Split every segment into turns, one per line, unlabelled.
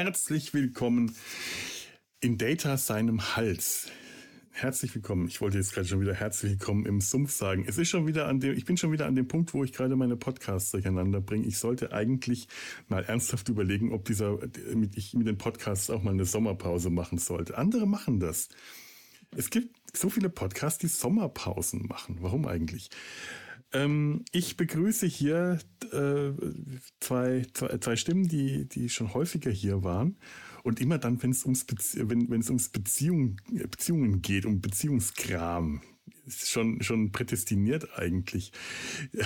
Herzlich willkommen in Data seinem Hals. Herzlich willkommen. Ich wollte jetzt gerade schon wieder herzlich willkommen im Sumpf sagen. Es ist schon wieder an dem, ich bin schon wieder an dem Punkt, wo ich gerade meine Podcasts durcheinander bringe. Ich sollte eigentlich mal ernsthaft überlegen, ob dieser, mit, ich mit den Podcasts auch mal eine Sommerpause machen sollte. Andere machen das. Es gibt so viele Podcasts, die Sommerpausen machen. Warum eigentlich? Ähm, ich begrüße hier äh, zwei, zwei, zwei Stimmen, die, die schon häufiger hier waren. Und immer dann, wenn es ums Bezie wenn, wenn es ums Beziehung, Beziehungen geht, um Beziehungskram, ist schon, schon prädestiniert eigentlich.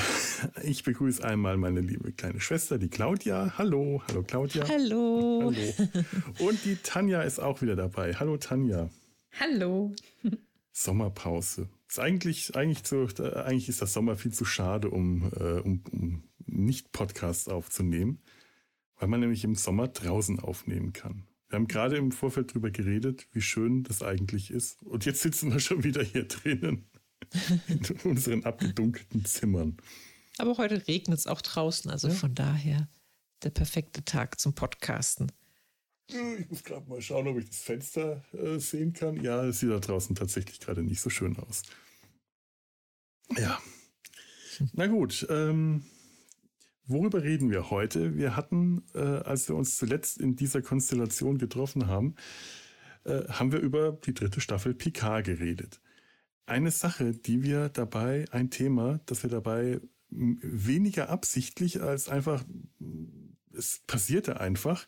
Ich begrüße einmal meine liebe kleine Schwester, die Claudia. Hallo, hallo Claudia.
Hallo.
Hallo. Und die Tanja ist auch wieder dabei. Hallo Tanja.
Hallo.
Sommerpause. Ist eigentlich, eigentlich, zu, eigentlich ist das Sommer viel zu schade, um, äh, um, um nicht Podcasts aufzunehmen, weil man nämlich im Sommer draußen aufnehmen kann. Wir haben gerade im Vorfeld drüber geredet, wie schön das eigentlich ist. Und jetzt sitzen wir schon wieder hier drinnen in unseren abgedunkelten Zimmern.
Aber heute regnet es auch draußen, also ja. von daher der perfekte Tag zum Podcasten.
Ich muss gerade mal schauen, ob ich das Fenster äh, sehen kann. Ja, es sieht da draußen tatsächlich gerade nicht so schön aus. Ja. Na gut, ähm, worüber reden wir heute? Wir hatten, äh, als wir uns zuletzt in dieser Konstellation getroffen haben, äh, haben wir über die dritte Staffel Picard geredet. Eine Sache, die wir dabei, ein Thema, das wir dabei weniger absichtlich als einfach, es passierte einfach,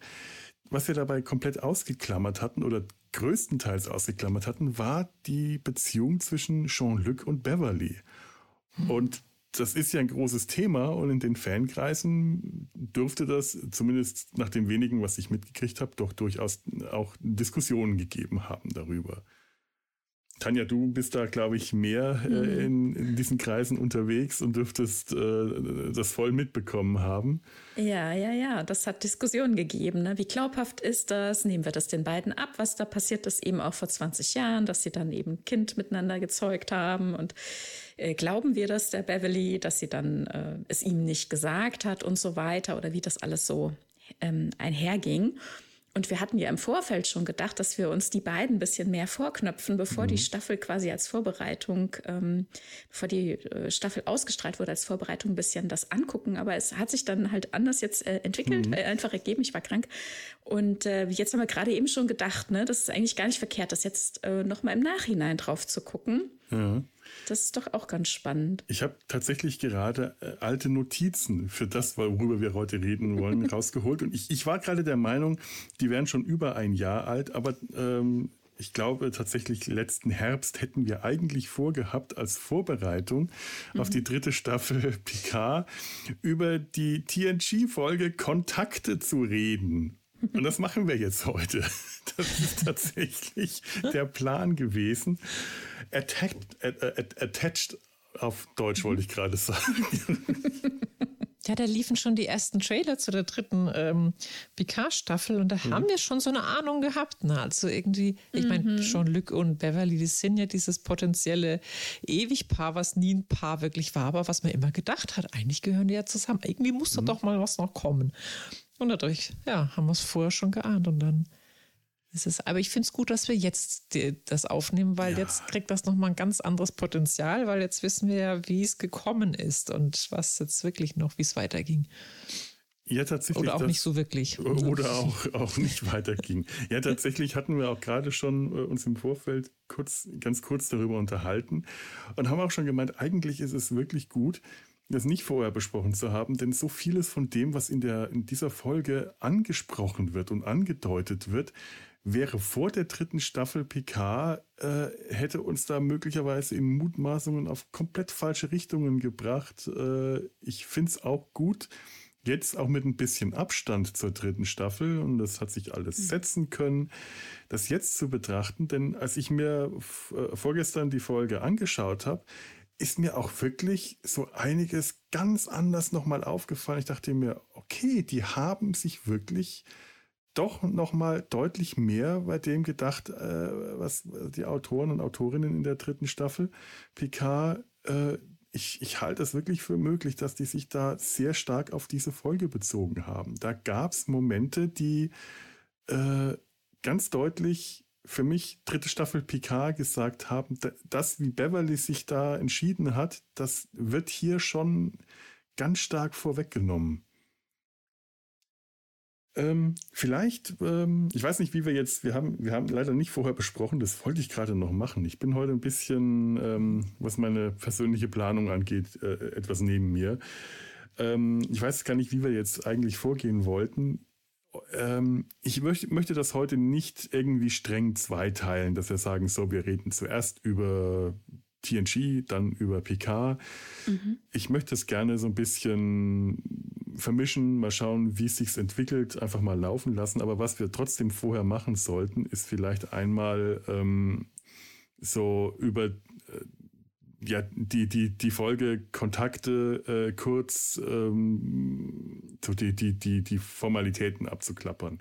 was wir dabei komplett ausgeklammert hatten oder größtenteils ausgeklammert hatten, war die Beziehung zwischen Jean-Luc und Beverly. Und das ist ja ein großes Thema und in den Fankreisen dürfte das, zumindest nach dem wenigen, was ich mitgekriegt habe, doch durchaus auch Diskussionen gegeben haben darüber. Tanja, du bist da, glaube ich, mehr äh, mhm. in, in, diesen Kreisen unterwegs und dürftest äh, das voll mitbekommen haben.
Ja, ja, ja, das hat Diskussionen gegeben. Ne? Wie glaubhaft ist das? Nehmen wir das den beiden ab? Was da passiert ist eben auch vor 20 Jahren, dass sie dann eben Kind miteinander gezeugt haben und äh, glauben wir das der Beverly, dass sie dann äh, es ihm nicht gesagt hat und so weiter oder wie das alles so ähm, einherging. Und wir hatten ja im Vorfeld schon gedacht, dass wir uns die beiden ein bisschen mehr vorknöpfen, bevor mhm. die Staffel quasi als Vorbereitung, ähm, bevor die äh, Staffel ausgestrahlt wurde, als Vorbereitung ein bisschen das angucken. Aber es hat sich dann halt anders jetzt äh, entwickelt, mhm. äh, einfach ergeben. Ich war krank. Und äh, jetzt haben wir gerade eben schon gedacht, ne, das ist eigentlich gar nicht verkehrt, das jetzt äh, nochmal im Nachhinein drauf zu gucken. Ja. Das ist doch auch ganz spannend.
Ich habe tatsächlich gerade äh, alte Notizen für das, worüber wir heute reden wollen, rausgeholt. Und ich, ich war gerade der Meinung, die wären schon über ein Jahr alt, aber ähm, ich glaube tatsächlich letzten Herbst hätten wir eigentlich vorgehabt, als Vorbereitung mhm. auf die dritte Staffel Picard über die TNG-Folge Kontakte zu reden. Und das machen wir jetzt heute. Das ist tatsächlich der Plan gewesen. Attached, attached auf Deutsch wollte ich gerade sagen.
Ja, da liefen schon die ersten Trailer zu der dritten ähm, Picard-Staffel und da mhm. haben wir schon so eine Ahnung gehabt. Na, also irgendwie, ich mhm. meine, Jean-Luc und Beverly, die sind ja dieses potenzielle Ewigpaar, was nie ein Paar wirklich war, aber was man immer gedacht hat, eigentlich gehören die ja zusammen. Irgendwie muss da mhm. doch mal was noch kommen. Und dadurch, ja, haben wir es vorher schon geahnt und dann ist es. Aber ich finde es gut, dass wir jetzt das aufnehmen, weil ja. jetzt kriegt das nochmal ein ganz anderes Potenzial, weil jetzt wissen wir ja, wie es gekommen ist und was jetzt wirklich noch, wie es weiterging.
Ja, tatsächlich.
Oder auch
das,
nicht so wirklich.
Oder auch, auch nicht weiterging. Ja, tatsächlich hatten wir auch gerade schon äh, uns im Vorfeld kurz, ganz kurz darüber unterhalten und haben auch schon gemeint, eigentlich ist es wirklich gut, das nicht vorher besprochen zu haben, denn so vieles von dem, was in, der, in dieser Folge angesprochen wird und angedeutet wird, wäre vor der dritten Staffel PK, äh, hätte uns da möglicherweise in Mutmaßungen auf komplett falsche Richtungen gebracht. Äh, ich finde es auch gut, jetzt auch mit ein bisschen Abstand zur dritten Staffel, und das hat sich alles mhm. setzen können, das jetzt zu betrachten, denn als ich mir äh, vorgestern die Folge angeschaut habe, ist mir auch wirklich so einiges ganz anders nochmal aufgefallen. Ich dachte mir, okay, die haben sich wirklich doch nochmal deutlich mehr bei dem gedacht, äh, was die Autoren und Autorinnen in der dritten Staffel PK, äh, ich, ich halte es wirklich für möglich, dass die sich da sehr stark auf diese Folge bezogen haben. Da gab es Momente, die äh, ganz deutlich für mich dritte Staffel Picard gesagt haben, das, wie Beverly sich da entschieden hat, das wird hier schon ganz stark vorweggenommen. Ähm, vielleicht, ähm, ich weiß nicht, wie wir jetzt, wir haben, wir haben leider nicht vorher besprochen, das wollte ich gerade noch machen. Ich bin heute ein bisschen, ähm, was meine persönliche Planung angeht, äh, etwas neben mir. Ähm, ich weiß gar nicht, wie wir jetzt eigentlich vorgehen wollten. Ähm, ich möchte, das heute nicht irgendwie streng zweiteilen, dass wir sagen, so, wir reden zuerst über TNG, dann über PK. Mhm. Ich möchte es gerne so ein bisschen vermischen, mal schauen, wie es sich entwickelt, einfach mal laufen lassen. Aber was wir trotzdem vorher machen sollten, ist vielleicht einmal ähm, so über äh, ja, die, die, die Folge Kontakte äh, kurz ähm, so die, die, die, die Formalitäten abzuklappern.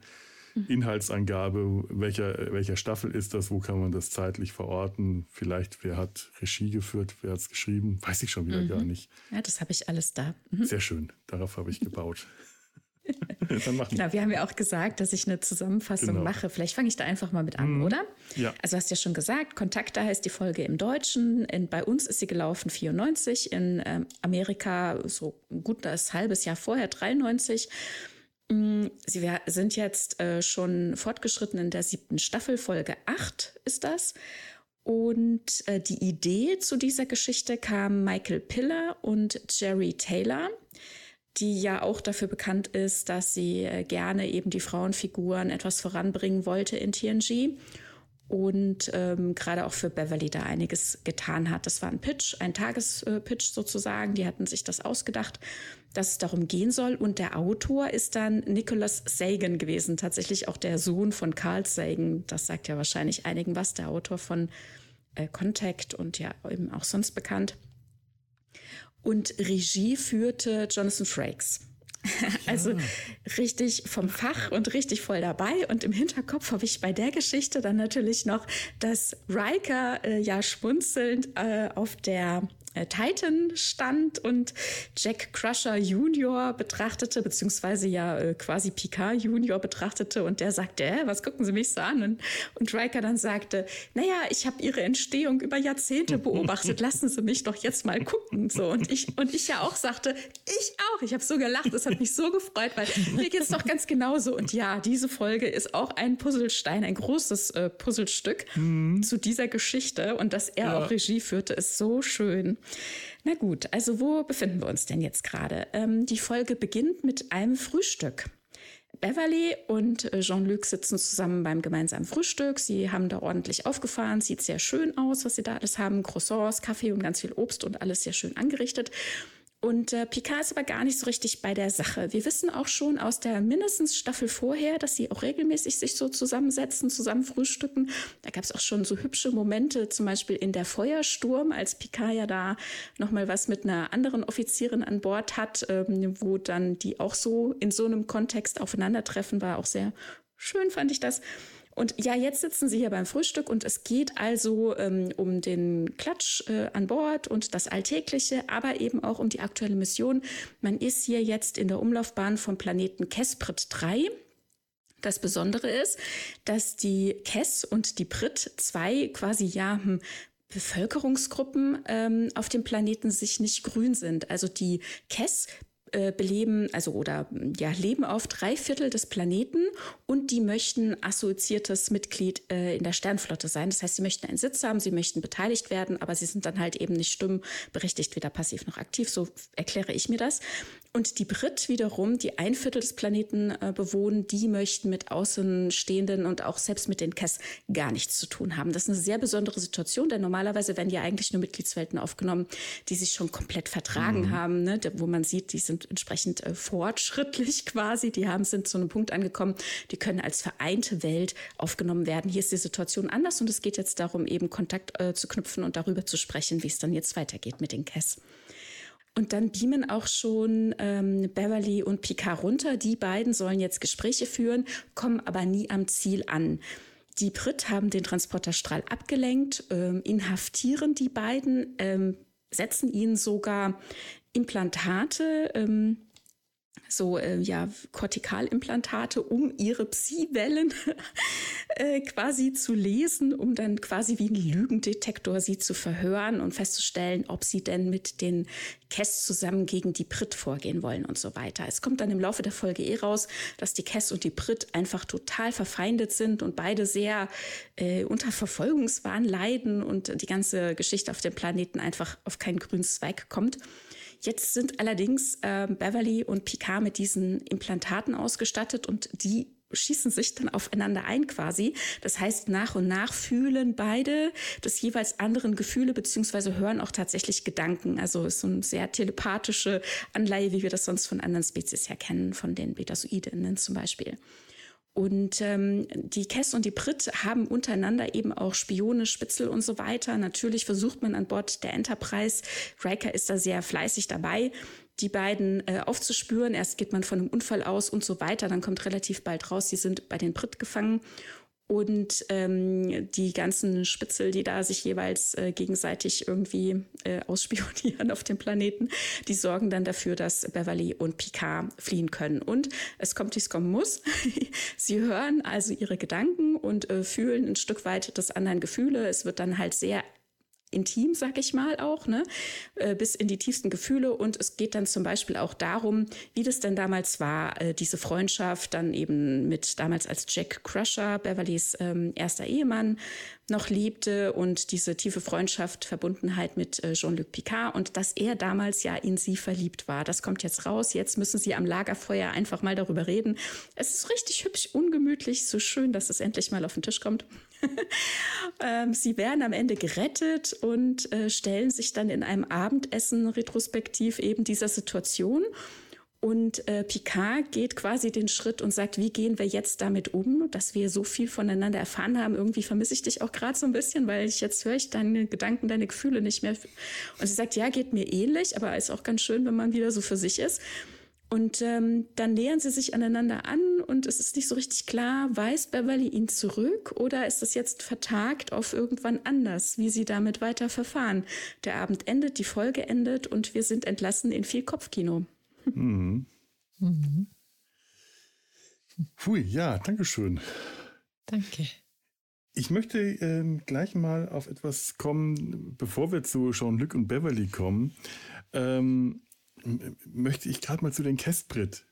Mhm. Inhaltsangabe, welcher, welcher Staffel ist das, wo kann man das zeitlich verorten, vielleicht wer hat Regie geführt, wer hat es geschrieben, weiß ich schon wieder mhm. gar nicht.
Ja, das habe ich alles da.
Mhm. Sehr schön, darauf habe ich gebaut.
Dann machen genau, wir haben ja auch gesagt, dass ich eine Zusammenfassung genau. mache. Vielleicht fange ich da einfach mal mit an, mhm. oder?
Ja.
Also hast ja schon gesagt, Kontakte heißt die Folge im Deutschen. In, bei uns ist sie gelaufen 94, in ähm, Amerika so gut ein halbes Jahr vorher 93. Mm, Sie sind jetzt äh, schon fortgeschritten in der siebten Staffel, Folge 8 ist das. Und äh, die Idee zu dieser Geschichte kam Michael Piller und Jerry Taylor, die ja auch dafür bekannt ist, dass sie äh, gerne eben die Frauenfiguren etwas voranbringen wollte in TNG und ähm, gerade auch für Beverly da einiges getan hat. Das war ein Pitch, ein Tagespitch sozusagen. Die hatten sich das ausgedacht, dass es darum gehen soll. Und der Autor ist dann Nicholas Sagan gewesen, tatsächlich auch der Sohn von Carl Sagan. Das sagt ja wahrscheinlich einigen was, der Autor von äh, Contact und ja eben auch sonst bekannt. Und Regie führte Jonathan Frakes. Also ja. richtig vom Fach und richtig voll dabei. Und im Hinterkopf habe ich bei der Geschichte dann natürlich noch, dass Riker äh, ja schmunzelnd äh, auf der Titan stand und Jack Crusher Junior betrachtete, beziehungsweise ja äh, quasi Picard Junior betrachtete und der sagte, äh, was gucken Sie mich so an? Und, und Riker dann sagte, naja, ich habe Ihre Entstehung über Jahrzehnte beobachtet, lassen Sie mich doch jetzt mal gucken. So, und ich, und ich ja auch sagte, ich auch. Ich habe so gelacht, das hat mich so gefreut, weil mir geht es doch ganz genauso. Und ja, diese Folge ist auch ein Puzzlestein, ein großes äh, Puzzlestück mhm. zu dieser Geschichte. Und dass er ja. auch Regie führte, ist so schön. Na gut, also wo befinden wir uns denn jetzt gerade? Ähm, die Folge beginnt mit einem Frühstück. Beverly und äh, Jean-Luc sitzen zusammen beim gemeinsamen Frühstück. Sie haben da ordentlich aufgefahren, sieht sehr schön aus, was sie da alles haben. Croissants, Kaffee und ganz viel Obst und alles sehr schön angerichtet. Und äh, Picard ist aber gar nicht so richtig bei der Sache. Wir wissen auch schon aus der mindestens Staffel vorher, dass sie auch regelmäßig sich so zusammensetzen, zusammen frühstücken. Da gab es auch schon so hübsche Momente, zum Beispiel in der Feuersturm, als Picard ja da nochmal was mit einer anderen Offizierin an Bord hat, ähm, wo dann die auch so in so einem Kontext aufeinandertreffen, war auch sehr schön, fand ich das. Und ja, jetzt sitzen sie hier beim Frühstück und es geht also ähm, um den Klatsch äh, an Bord und das Alltägliche, aber eben auch um die aktuelle Mission. Man ist hier jetzt in der Umlaufbahn vom Planeten Kesprit 3. Das Besondere ist, dass die Kess und die Brit zwei quasi ja hm, Bevölkerungsgruppen ähm, auf dem Planeten sich nicht grün sind. Also die Kess äh, beleben, also oder ja, leben auf drei Viertel des Planeten und die möchten assoziiertes Mitglied äh, in der Sternflotte sein. Das heißt, sie möchten einen Sitz haben, sie möchten beteiligt werden, aber sie sind dann halt eben nicht stimmberechtigt, weder passiv noch aktiv. So erkläre ich mir das. Und die Brit wiederum, die ein Viertel des Planeten äh, bewohnen, die möchten mit Außenstehenden und auch selbst mit den Kess gar nichts zu tun haben. Das ist eine sehr besondere Situation, denn normalerweise werden ja eigentlich nur Mitgliedswelten aufgenommen, die sich schon komplett vertragen mhm. haben, ne? wo man sieht, die sind entsprechend äh, fortschrittlich quasi, die haben sind zu einem Punkt angekommen, die können als vereinte Welt aufgenommen werden. Hier ist die Situation anders und es geht jetzt darum, eben Kontakt äh, zu knüpfen und darüber zu sprechen, wie es dann jetzt weitergeht mit den Kess. Und dann beamen auch schon ähm, Beverly und Picard runter. Die beiden sollen jetzt Gespräche führen, kommen aber nie am Ziel an. Die Brit haben den Transporterstrahl abgelenkt, ähm, inhaftieren die beiden, ähm, setzen ihnen sogar Implantate ähm, so äh, ja Kortikalimplantate, um ihre Psi-Wellen äh, quasi zu lesen, um dann quasi wie ein Lügendetektor sie zu verhören und festzustellen, ob sie denn mit den Kess zusammen gegen die Brit vorgehen wollen und so weiter. Es kommt dann im Laufe der Folge eh raus, dass die Kess und die Brit einfach total verfeindet sind und beide sehr äh, unter Verfolgungswahn leiden und die ganze Geschichte auf dem Planeten einfach auf keinen grünen Zweig kommt. Jetzt sind allerdings äh, Beverly und Picard mit diesen Implantaten ausgestattet und die schießen sich dann aufeinander ein quasi. Das heißt, nach und nach fühlen beide des jeweils anderen Gefühle beziehungsweise hören auch tatsächlich Gedanken. Also ist so eine sehr telepathische Anleihe, wie wir das sonst von anderen Spezies her kennen, von den Betasoidinnen zum Beispiel. Und ähm, die Kess und die Brit haben untereinander eben auch Spione, Spitzel und so weiter. Natürlich versucht man an Bord der Enterprise, Riker ist da sehr fleißig dabei, die beiden äh, aufzuspüren. Erst geht man von einem Unfall aus und so weiter. Dann kommt relativ bald raus, sie sind bei den Brit gefangen und ähm, die ganzen Spitzel, die da sich jeweils äh, gegenseitig irgendwie äh, ausspionieren auf dem Planeten, die sorgen dann dafür, dass Beverly und Picard fliehen können. Und es kommt, wie es kommen muss. Sie hören also ihre Gedanken und äh, fühlen ein Stück weit des anderen Gefühle. Es wird dann halt sehr intim, sag ich mal auch, ne? Äh, bis in die tiefsten Gefühle. Und es geht dann zum Beispiel auch darum, wie das denn damals war, äh, diese Freundschaft dann eben mit damals als Jack Crusher, Beverlys ähm, erster Ehemann, noch lebte und diese tiefe Freundschaft, Verbundenheit mit äh, Jean-Luc Picard und dass er damals ja in sie verliebt war. Das kommt jetzt raus. Jetzt müssen sie am Lagerfeuer einfach mal darüber reden. Es ist richtig hübsch, ungemütlich, so schön, dass es endlich mal auf den Tisch kommt. ähm, sie werden am Ende gerettet und äh, stellen sich dann in einem Abendessen retrospektiv eben dieser Situation und äh, Picard geht quasi den Schritt und sagt, wie gehen wir jetzt damit um, dass wir so viel voneinander erfahren haben. Irgendwie vermisse ich dich auch gerade so ein bisschen, weil ich jetzt höre ich deine Gedanken, deine Gefühle nicht mehr. Und sie sagt, ja, geht mir ähnlich, aber ist auch ganz schön, wenn man wieder so für sich ist. Und ähm, dann nähern sie sich aneinander an und es ist nicht so richtig klar, weiß Beverly ihn zurück oder ist es jetzt vertagt auf irgendwann anders, wie sie damit weiter verfahren. Der Abend endet, die Folge endet und wir sind entlassen in viel Kopfkino. Mhm.
Mhm. Hui, ja, danke schön.
Danke.
Ich möchte äh, gleich mal auf etwas kommen, bevor wir zu Jean-Luc und Beverly kommen. Ähm, möchte ich gerade mal zu den Kestbrit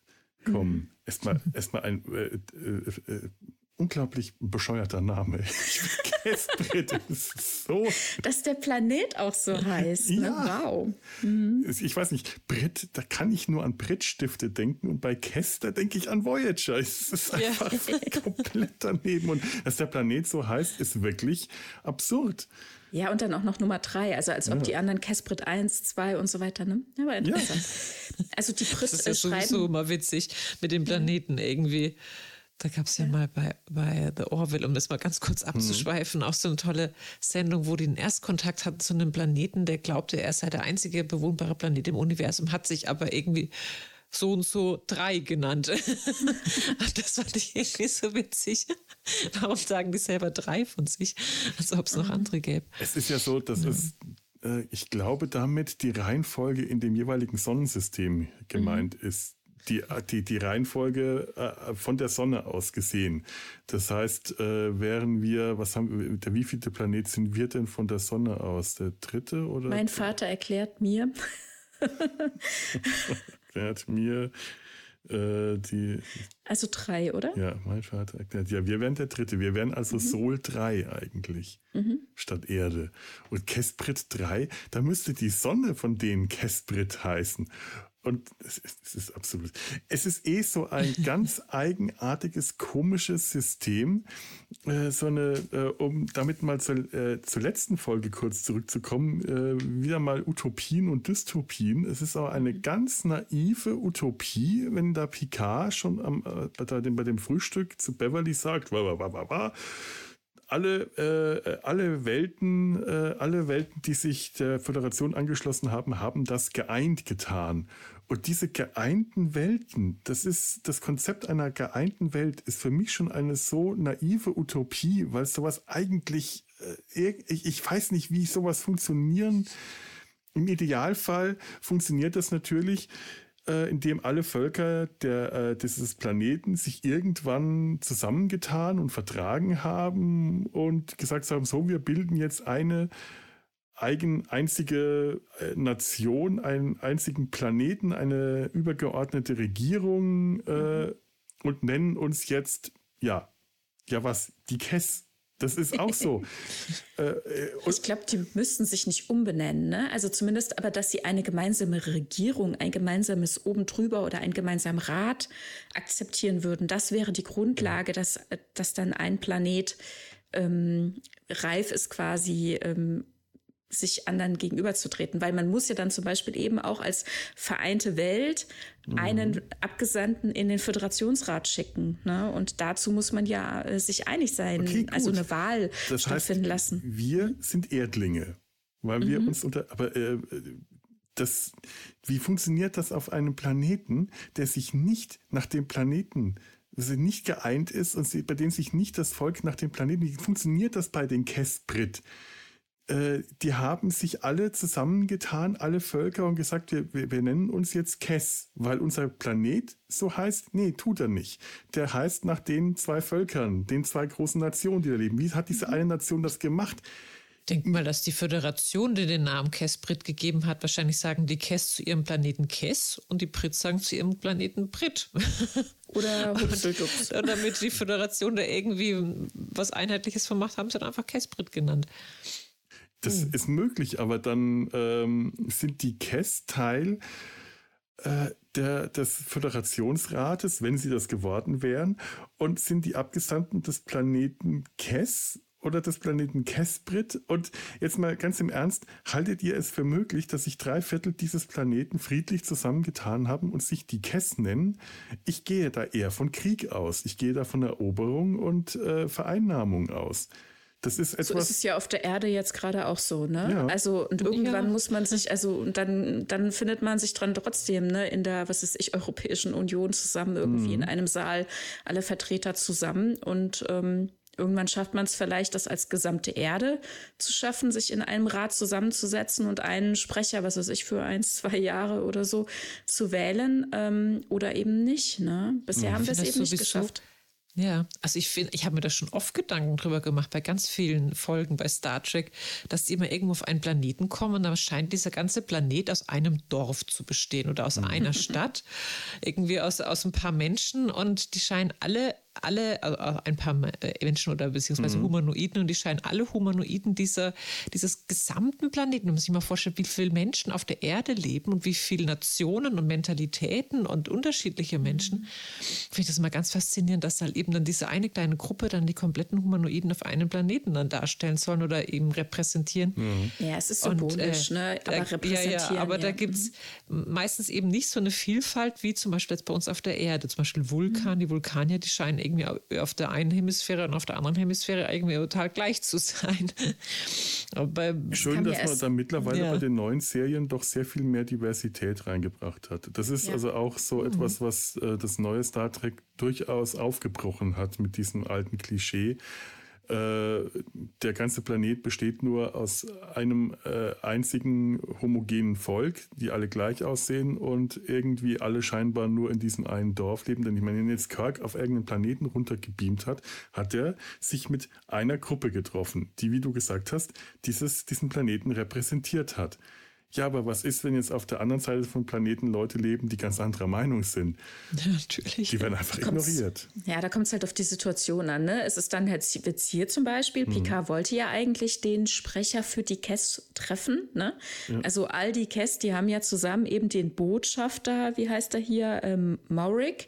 kommen. Mhm. Erstmal, erstmal ein äh, äh, äh unglaublich bescheuerter Name.
Kesprit ist so. Dass der Planet auch so heißt. Ne? Ja. Wow.
Mhm. Ich weiß nicht, Brit, da kann ich nur an Brit-Stifte denken und bei Kester denke ich an Voyager. Es ist einfach ja. komplett daneben. Und dass der Planet so heißt, ist wirklich absurd.
Ja, und dann auch noch Nummer drei, also als ob ja. die anderen Kesprit 1, 2 und so weiter, ne? Ja, aber interessant. Ja. Also die Brit
Das ist ja sowieso immer witzig mit dem Planeten irgendwie. Da gab es ja, ja, mal bei, bei The Orville, um das mal ganz kurz abzuschweifen, mhm. auch so eine tolle Sendung, wo die einen Erstkontakt hatten zu einem Planeten, der glaubte, er sei der einzige bewohnbare Planet im Universum, hat sich aber irgendwie so und so drei genannt. das fand ich irgendwie so witzig. Warum sagen die selber drei von sich, als ob es noch mhm. andere gäbe?
Es ist ja so, dass ja. es, äh, ich glaube, damit die Reihenfolge in dem jeweiligen Sonnensystem gemeint mhm. ist die, die, die Reihenfolge äh, von der Sonne aus gesehen. Das heißt, äh, wären wir, was haben der wievielte Planet sind wir denn von der Sonne aus? Der dritte oder?
Mein Vater erklärt mir.
erklärt mir äh, die.
Also drei, oder?
Ja, mein Vater erklärt. Ja, wir wären der dritte. Wir wären also mhm. Sol 3 eigentlich. Mhm. Statt Erde. Und Kesprit 3, da müsste die Sonne von denen Kesprit heißen. Und es ist, es ist absolut. Es ist eh so ein ganz eigenartiges, komisches System. Äh, so eine, äh, um damit mal zur, äh, zur letzten Folge kurz zurückzukommen, äh, wieder mal Utopien und Dystopien. Es ist auch eine mhm. ganz naive Utopie, wenn da Picard schon am, äh, bei, dem, bei dem Frühstück zu Beverly sagt, wah, wah, wah, wah, alle, äh, alle Welten, äh, alle Welten, die sich der Föderation angeschlossen haben, haben das geeint getan. Und diese geeinten Welten, das ist das Konzept einer geeinten Welt, ist für mich schon eine so naive Utopie, weil sowas eigentlich, äh, ich, ich weiß nicht, wie sowas funktionieren. Im Idealfall funktioniert das natürlich, äh, in dem alle Völker der, äh, dieses Planeten sich irgendwann zusammengetan und vertragen haben und gesagt haben, so, wir bilden jetzt eine eigen, einzige äh, Nation, einen einzigen Planeten, eine übergeordnete Regierung äh, und nennen uns jetzt, ja, ja was, die Kess. Das ist auch so.
äh, äh ich glaube, die müssten sich nicht umbenennen. Ne? Also zumindest aber, dass sie eine gemeinsame Regierung, ein gemeinsames oben drüber oder einen gemeinsamen Rat akzeptieren würden. Das wäre die Grundlage, dass, dass dann ein Planet ähm, reif ist, quasi ähm, sich anderen gegenüberzutreten, weil man muss ja dann zum Beispiel eben auch als vereinte Welt. Einen Abgesandten in den Föderationsrat schicken. Ne? Und dazu muss man ja äh, sich einig sein, okay, also eine Wahl das stattfinden heißt, lassen.
Wir sind Erdlinge, weil wir mhm. uns unter, aber äh, das, wie funktioniert das auf einem Planeten, der sich nicht nach dem Planeten also nicht geeint ist und bei dem sich nicht das Volk nach dem Planeten, wie funktioniert das bei den Kesprit? Äh, die haben sich alle zusammengetan, alle Völker und gesagt, wir, wir, nennen uns jetzt Kess, weil unser Planet so heißt. Nee, tut er nicht. Der heißt nach den zwei Völkern, den zwei großen Nationen, die da leben. Wie hat diese mhm. eine Nation das gemacht?
Denk mal, dass die Föderation, die den Namen Kess-Brit gegeben hat, wahrscheinlich sagen die Kess zu ihrem Planeten Kess und die Brit sagen zu ihrem Planeten Brit.
Oder Hupseldubs.
Und damit die Föderation da irgendwie was Einheitliches vermacht, haben sie dann einfach Kess-Brit genannt.
Das mhm. ist möglich, aber dann ähm, sind die KES Teil äh, der, des Föderationsrates, wenn sie das geworden wären, und sind die Abgesandten des Planeten KES oder des Planeten Kesprit. Und jetzt mal ganz im Ernst, haltet ihr es für möglich, dass sich drei Viertel dieses Planeten friedlich zusammengetan haben und sich die Kess nennen? Ich gehe da eher von Krieg aus. Ich gehe da von Eroberung und äh, Vereinnahmung aus. Das ist etwas. So
ist es ja auf der Erde jetzt gerade auch so, ne? Ja. Also, und irgendwann ja. muss man sich, also, und dann, dann findet man sich dran trotzdem, ne, in der, was ist ich, Europäischen Union zusammen, irgendwie mhm. in einem Saal, alle Vertreter zusammen und, ähm, Irgendwann schafft man es vielleicht, das als gesamte Erde zu schaffen, sich in einem Rat zusammenzusetzen und einen Sprecher, was weiß ich, für eins, zwei Jahre oder so zu wählen ähm, oder eben nicht. Ne? Bisher ja, haben wir es eben nicht geschafft.
Ja, also ich finde, ich habe mir da schon oft Gedanken drüber gemacht, bei ganz vielen Folgen bei Star Trek, dass die immer irgendwo auf einen Planeten kommen und da scheint dieser ganze Planet aus einem Dorf zu bestehen oder aus einer Stadt, irgendwie aus, aus ein paar Menschen und die scheinen alle alle, also ein paar äh, Menschen oder beziehungsweise mhm. Humanoiden und die scheinen alle Humanoiden dieser, dieses gesamten Planeten. Man muss sich mal vorstellen, wie viele Menschen auf der Erde leben und wie viele Nationen und Mentalitäten und unterschiedliche Menschen. Finde ich das mal ganz faszinierend, dass halt eben dann diese eine kleine Gruppe dann die kompletten Humanoiden auf einem Planeten dann darstellen sollen oder eben repräsentieren.
Mhm. Ja, es ist symbolisch, und, äh, ne?
Aber repräsentieren. Ja, ja, aber ja. da gibt es mhm. meistens eben nicht so eine Vielfalt wie zum Beispiel jetzt bei uns auf der Erde. Zum Beispiel Vulkan, mhm. die Vulkanier, die scheinen irgendwie auf der einen Hemisphäre und auf der anderen Hemisphäre irgendwie total gleich zu sein.
Aber Schön, dass man da mittlerweile ja. bei den neuen Serien doch sehr viel mehr Diversität reingebracht hat. Das ist ja. also auch so mhm. etwas, was äh, das neue Star Trek durchaus aufgebrochen hat mit diesem alten Klischee äh, der ganze Planet besteht nur aus einem äh, einzigen homogenen Volk, die alle gleich aussehen und irgendwie alle scheinbar nur in diesem einen Dorf leben. Denn ich meine, wenn jetzt Kirk auf irgendeinen Planeten runtergebeamt hat, hat er sich mit einer Gruppe getroffen, die, wie du gesagt hast, dieses, diesen Planeten repräsentiert hat. Ja, aber was ist, wenn jetzt auf der anderen Seite vom Planeten Leute leben, die ganz anderer Meinung sind?
Ja, natürlich.
Die werden einfach ignoriert.
Ja, da kommt es halt auf die Situation an. Ne? Es ist dann halt jetzt hier zum Beispiel, mhm. Picard wollte ja eigentlich den Sprecher für die Kess treffen. Ne? Ja. Also all die Kess, die haben ja zusammen eben den Botschafter, wie heißt er hier, ähm, Maurik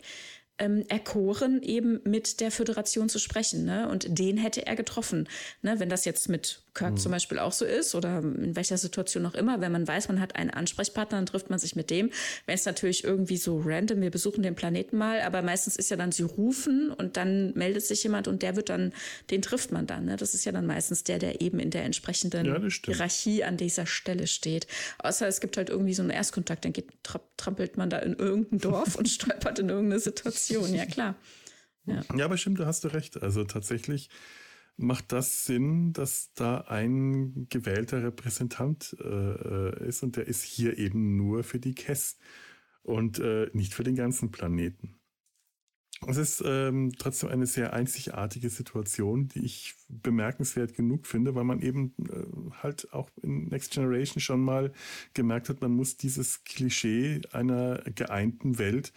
ähm, erkoren, eben mit der Föderation zu sprechen. Ne? Und den hätte er getroffen. Ne? Wenn das jetzt mit Kirk mhm. zum Beispiel auch so ist oder in welcher Situation auch immer, wenn man weiß, man hat einen Ansprechpartner, dann trifft man sich mit dem. Wenn es natürlich irgendwie so random, wir besuchen den Planeten mal, aber meistens ist ja dann, sie rufen und dann meldet sich jemand und der wird dann, den trifft man dann. Ne? Das ist ja dann meistens der, der eben in der entsprechenden ja, Hierarchie an dieser Stelle steht. Außer es gibt halt irgendwie so einen Erstkontakt, dann geht, trampelt man da in irgendein Dorf und stolpert in irgendeine Situation. Ja, klar.
Ja. ja, aber stimmt, da hast du recht. Also tatsächlich macht das Sinn, dass da ein gewählter Repräsentant äh, äh, ist und der ist hier eben nur für die KES. und äh, nicht für den ganzen Planeten. Es ist ähm, trotzdem eine sehr einzigartige Situation, die ich bemerkenswert genug finde, weil man eben äh, halt auch in Next Generation schon mal gemerkt hat, man muss dieses Klischee einer geeinten Welt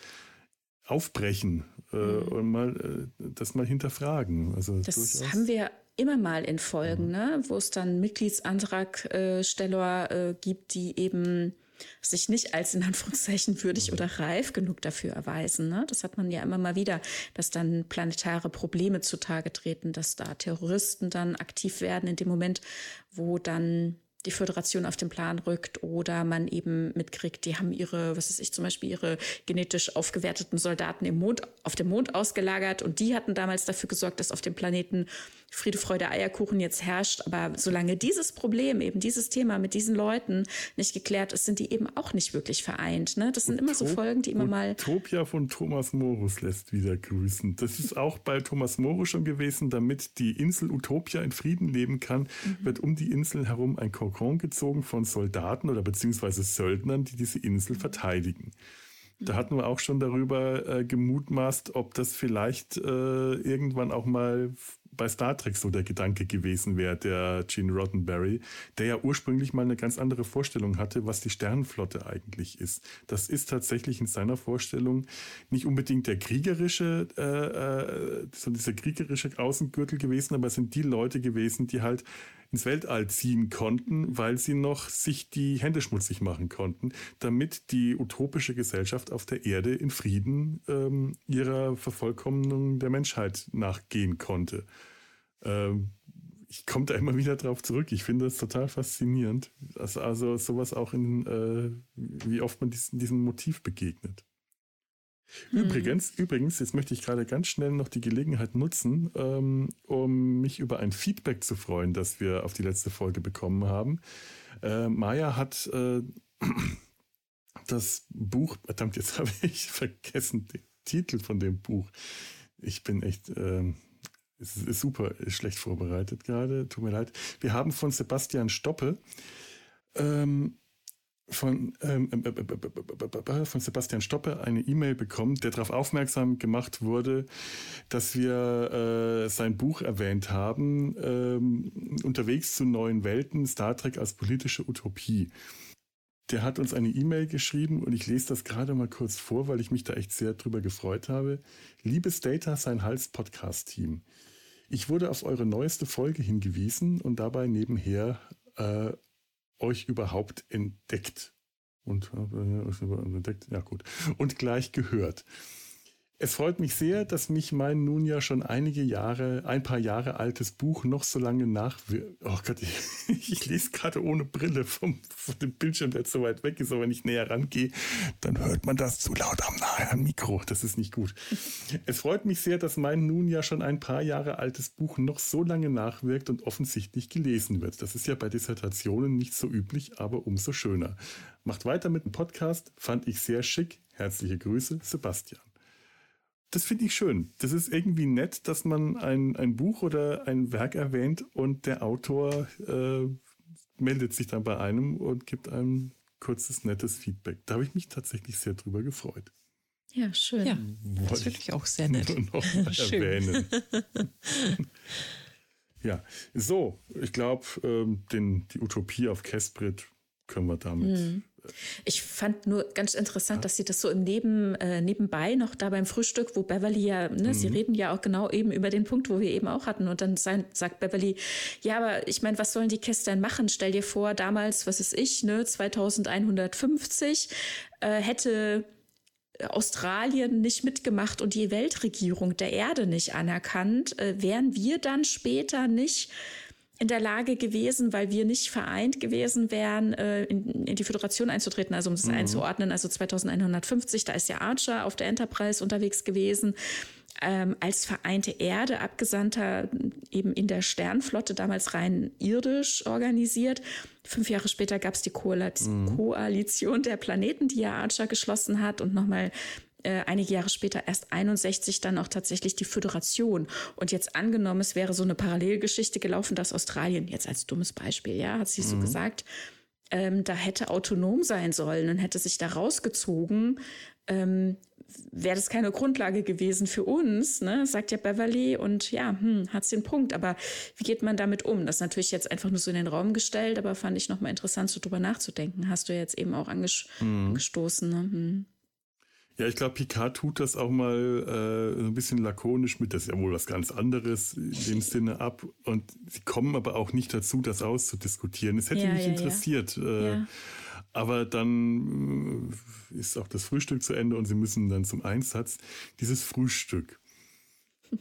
aufbrechen äh, mhm. und mal äh, das mal hinterfragen. Also
das durchaus. haben wir immer mal in Folgen, mhm. ne, wo es dann Mitgliedsantragsteller äh, gibt, die eben sich nicht als in Anführungszeichen würdig mhm. oder reif genug dafür erweisen. Ne? Das hat man ja immer mal wieder, dass dann planetare Probleme zutage treten, dass da Terroristen dann aktiv werden in dem Moment, wo dann die Föderation auf den Plan rückt oder man eben mitkriegt, die haben ihre, was weiß ich, zum Beispiel ihre genetisch aufgewerteten Soldaten im Mond, auf dem Mond ausgelagert und die hatten damals dafür gesorgt, dass auf dem Planeten Friede, Freude, Eierkuchen jetzt herrscht. Aber solange dieses Problem, eben dieses Thema mit diesen Leuten nicht geklärt ist, sind die eben auch nicht wirklich vereint. Ne? Das sind immer so Folgen, die immer mal.
Utopia von Thomas Morus lässt wieder grüßen. Das ist auch bei Thomas Morus schon gewesen, damit die Insel Utopia in Frieden leben kann, mhm. wird um die Insel herum ein Kokon gezogen von Soldaten oder beziehungsweise Söldnern, die diese Insel verteidigen. Da hatten wir auch schon darüber äh, gemutmaßt, ob das vielleicht äh, irgendwann auch mal bei Star Trek so der Gedanke gewesen wäre, der Gene Roddenberry, der ja ursprünglich mal eine ganz andere Vorstellung hatte, was die Sternenflotte eigentlich ist. Das ist tatsächlich in seiner Vorstellung nicht unbedingt der kriegerische, äh, äh, so dieser kriegerische Außengürtel gewesen, aber es sind die Leute gewesen, die halt ins Weltall ziehen konnten, weil sie noch sich die Hände schmutzig machen konnten, damit die utopische Gesellschaft auf der Erde in Frieden ähm, ihrer Vervollkommnung der Menschheit nachgehen konnte. Ähm, ich komme da immer wieder drauf zurück. Ich finde das total faszinierend. Also, also sowas auch in, äh, wie oft man diesen, diesem Motiv begegnet. Mhm. Übrigens, übrigens, jetzt möchte ich gerade ganz schnell noch die Gelegenheit nutzen, ähm, um mich über ein Feedback zu freuen, das wir auf die letzte Folge bekommen haben. Äh, Maya hat äh, das Buch, verdammt, jetzt habe ich vergessen den Titel von dem Buch. Ich bin echt, äh, es ist super schlecht vorbereitet gerade, tut mir leid. Wir haben von Sebastian Stoppe ähm, von, ähm, von Sebastian Stoppe eine E-Mail bekommen, der darauf aufmerksam gemacht wurde, dass wir äh, sein Buch erwähnt haben, ähm, Unterwegs zu neuen Welten, Star Trek als politische Utopie. Der hat uns eine E-Mail geschrieben und ich lese das gerade mal kurz vor, weil ich mich da echt sehr drüber gefreut habe. Liebes Data, sein Hals Podcast-Team. Ich wurde auf eure neueste Folge hingewiesen und dabei nebenher äh, euch überhaupt entdeckt. Und äh, entdeckt, ja gut. Und gleich gehört. Es freut mich sehr, dass mich mein nun ja schon einige Jahre, ein paar Jahre altes Buch noch so lange nachwirkt. Oh Gott, ich, ich lese gerade ohne Brille vom, vom dem Bildschirm, der so weit weg ist, aber wenn ich näher rangehe, dann hört man das zu laut am nahen Mikro. Das ist nicht gut. Es freut mich sehr, dass mein nun ja schon ein paar Jahre altes Buch noch so lange nachwirkt und offensichtlich gelesen wird. Das ist ja bei Dissertationen nicht so üblich, aber umso schöner. Macht weiter mit dem Podcast, fand ich sehr schick. Herzliche Grüße, Sebastian das finde ich schön. Das ist irgendwie nett, dass man ein, ein Buch oder ein Werk erwähnt und der Autor äh, meldet sich dann bei einem und gibt einem kurzes, nettes Feedback. Da habe ich mich tatsächlich sehr drüber gefreut.
Ja, schön. Ja,
das finde ich auch sehr nett.
Noch erwähnen. ja, so, ich glaube, ähm, die Utopie auf Kesprit können wir damit mhm.
Ich fand nur ganz interessant, dass sie das so im Neben, äh, nebenbei noch da beim Frühstück, wo Beverly ja, ne, mhm. sie reden ja auch genau eben über den Punkt, wo wir eben auch hatten. Und dann sein, sagt Beverly, ja, aber ich meine, was sollen die Kästern machen? Stell dir vor, damals, was ist ich, ne, 2150, äh, hätte Australien nicht mitgemacht und die Weltregierung der Erde nicht anerkannt, äh, wären wir dann später nicht in der Lage gewesen, weil wir nicht vereint gewesen wären, äh, in, in die Föderation einzutreten, also um das mhm. einzuordnen, also 2150, da ist ja Archer auf der Enterprise unterwegs gewesen, ähm, als vereinte Erde, Abgesandter eben in der Sternflotte, damals rein irdisch organisiert. Fünf Jahre später gab es die mhm. Koalition der Planeten, die ja Archer geschlossen hat und nochmal äh, einige Jahre später, erst 61, dann auch tatsächlich die Föderation. Und jetzt angenommen, es wäre so eine Parallelgeschichte gelaufen, dass Australien, jetzt als dummes Beispiel, ja, hat sie mhm. so gesagt, ähm, da hätte autonom sein sollen und hätte sich da rausgezogen, ähm, wäre das keine Grundlage gewesen für uns, ne? sagt ja Beverly und ja, hm, hat den Punkt. Aber wie geht man damit um? Das ist natürlich jetzt einfach nur so in den Raum gestellt, aber fand ich nochmal interessant, so drüber nachzudenken. Hast du jetzt eben auch mhm. angestoßen. Ne? Hm.
Ja, ich glaube, Picard tut das auch mal äh, ein bisschen lakonisch mit, das ist ja wohl was ganz anderes in dem Sinne ab. Und sie kommen aber auch nicht dazu, das auszudiskutieren. Es hätte ja, mich ja, interessiert. Äh, ja. Aber dann äh, ist auch das Frühstück zu Ende und sie müssen dann zum Einsatz. Dieses Frühstück.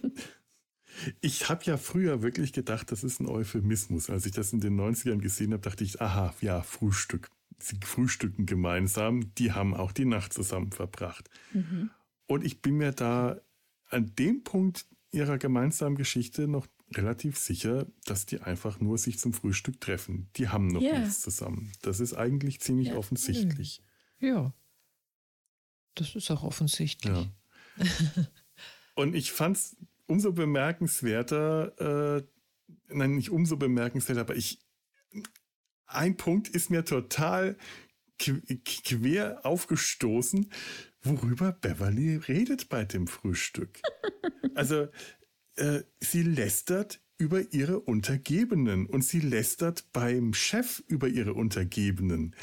Ich habe ja früher wirklich gedacht, das ist ein Euphemismus. Als ich das in den 90ern gesehen habe, dachte ich, aha, ja, Frühstück. Sie frühstücken gemeinsam, die haben auch die Nacht zusammen verbracht. Mhm. Und ich bin mir da an dem Punkt ihrer gemeinsamen Geschichte noch relativ sicher, dass die einfach nur sich zum Frühstück treffen. Die haben noch yeah. nichts zusammen. Das ist eigentlich ziemlich ja. offensichtlich.
Ja. Das ist auch offensichtlich. Ja.
Und ich fand es umso bemerkenswerter, äh, nein, nicht umso bemerkenswerter, aber ich, ein Punkt ist mir total quer aufgestoßen, worüber Beverly redet bei dem Frühstück. Also äh, sie lästert über ihre Untergebenen und sie lästert beim Chef über ihre Untergebenen.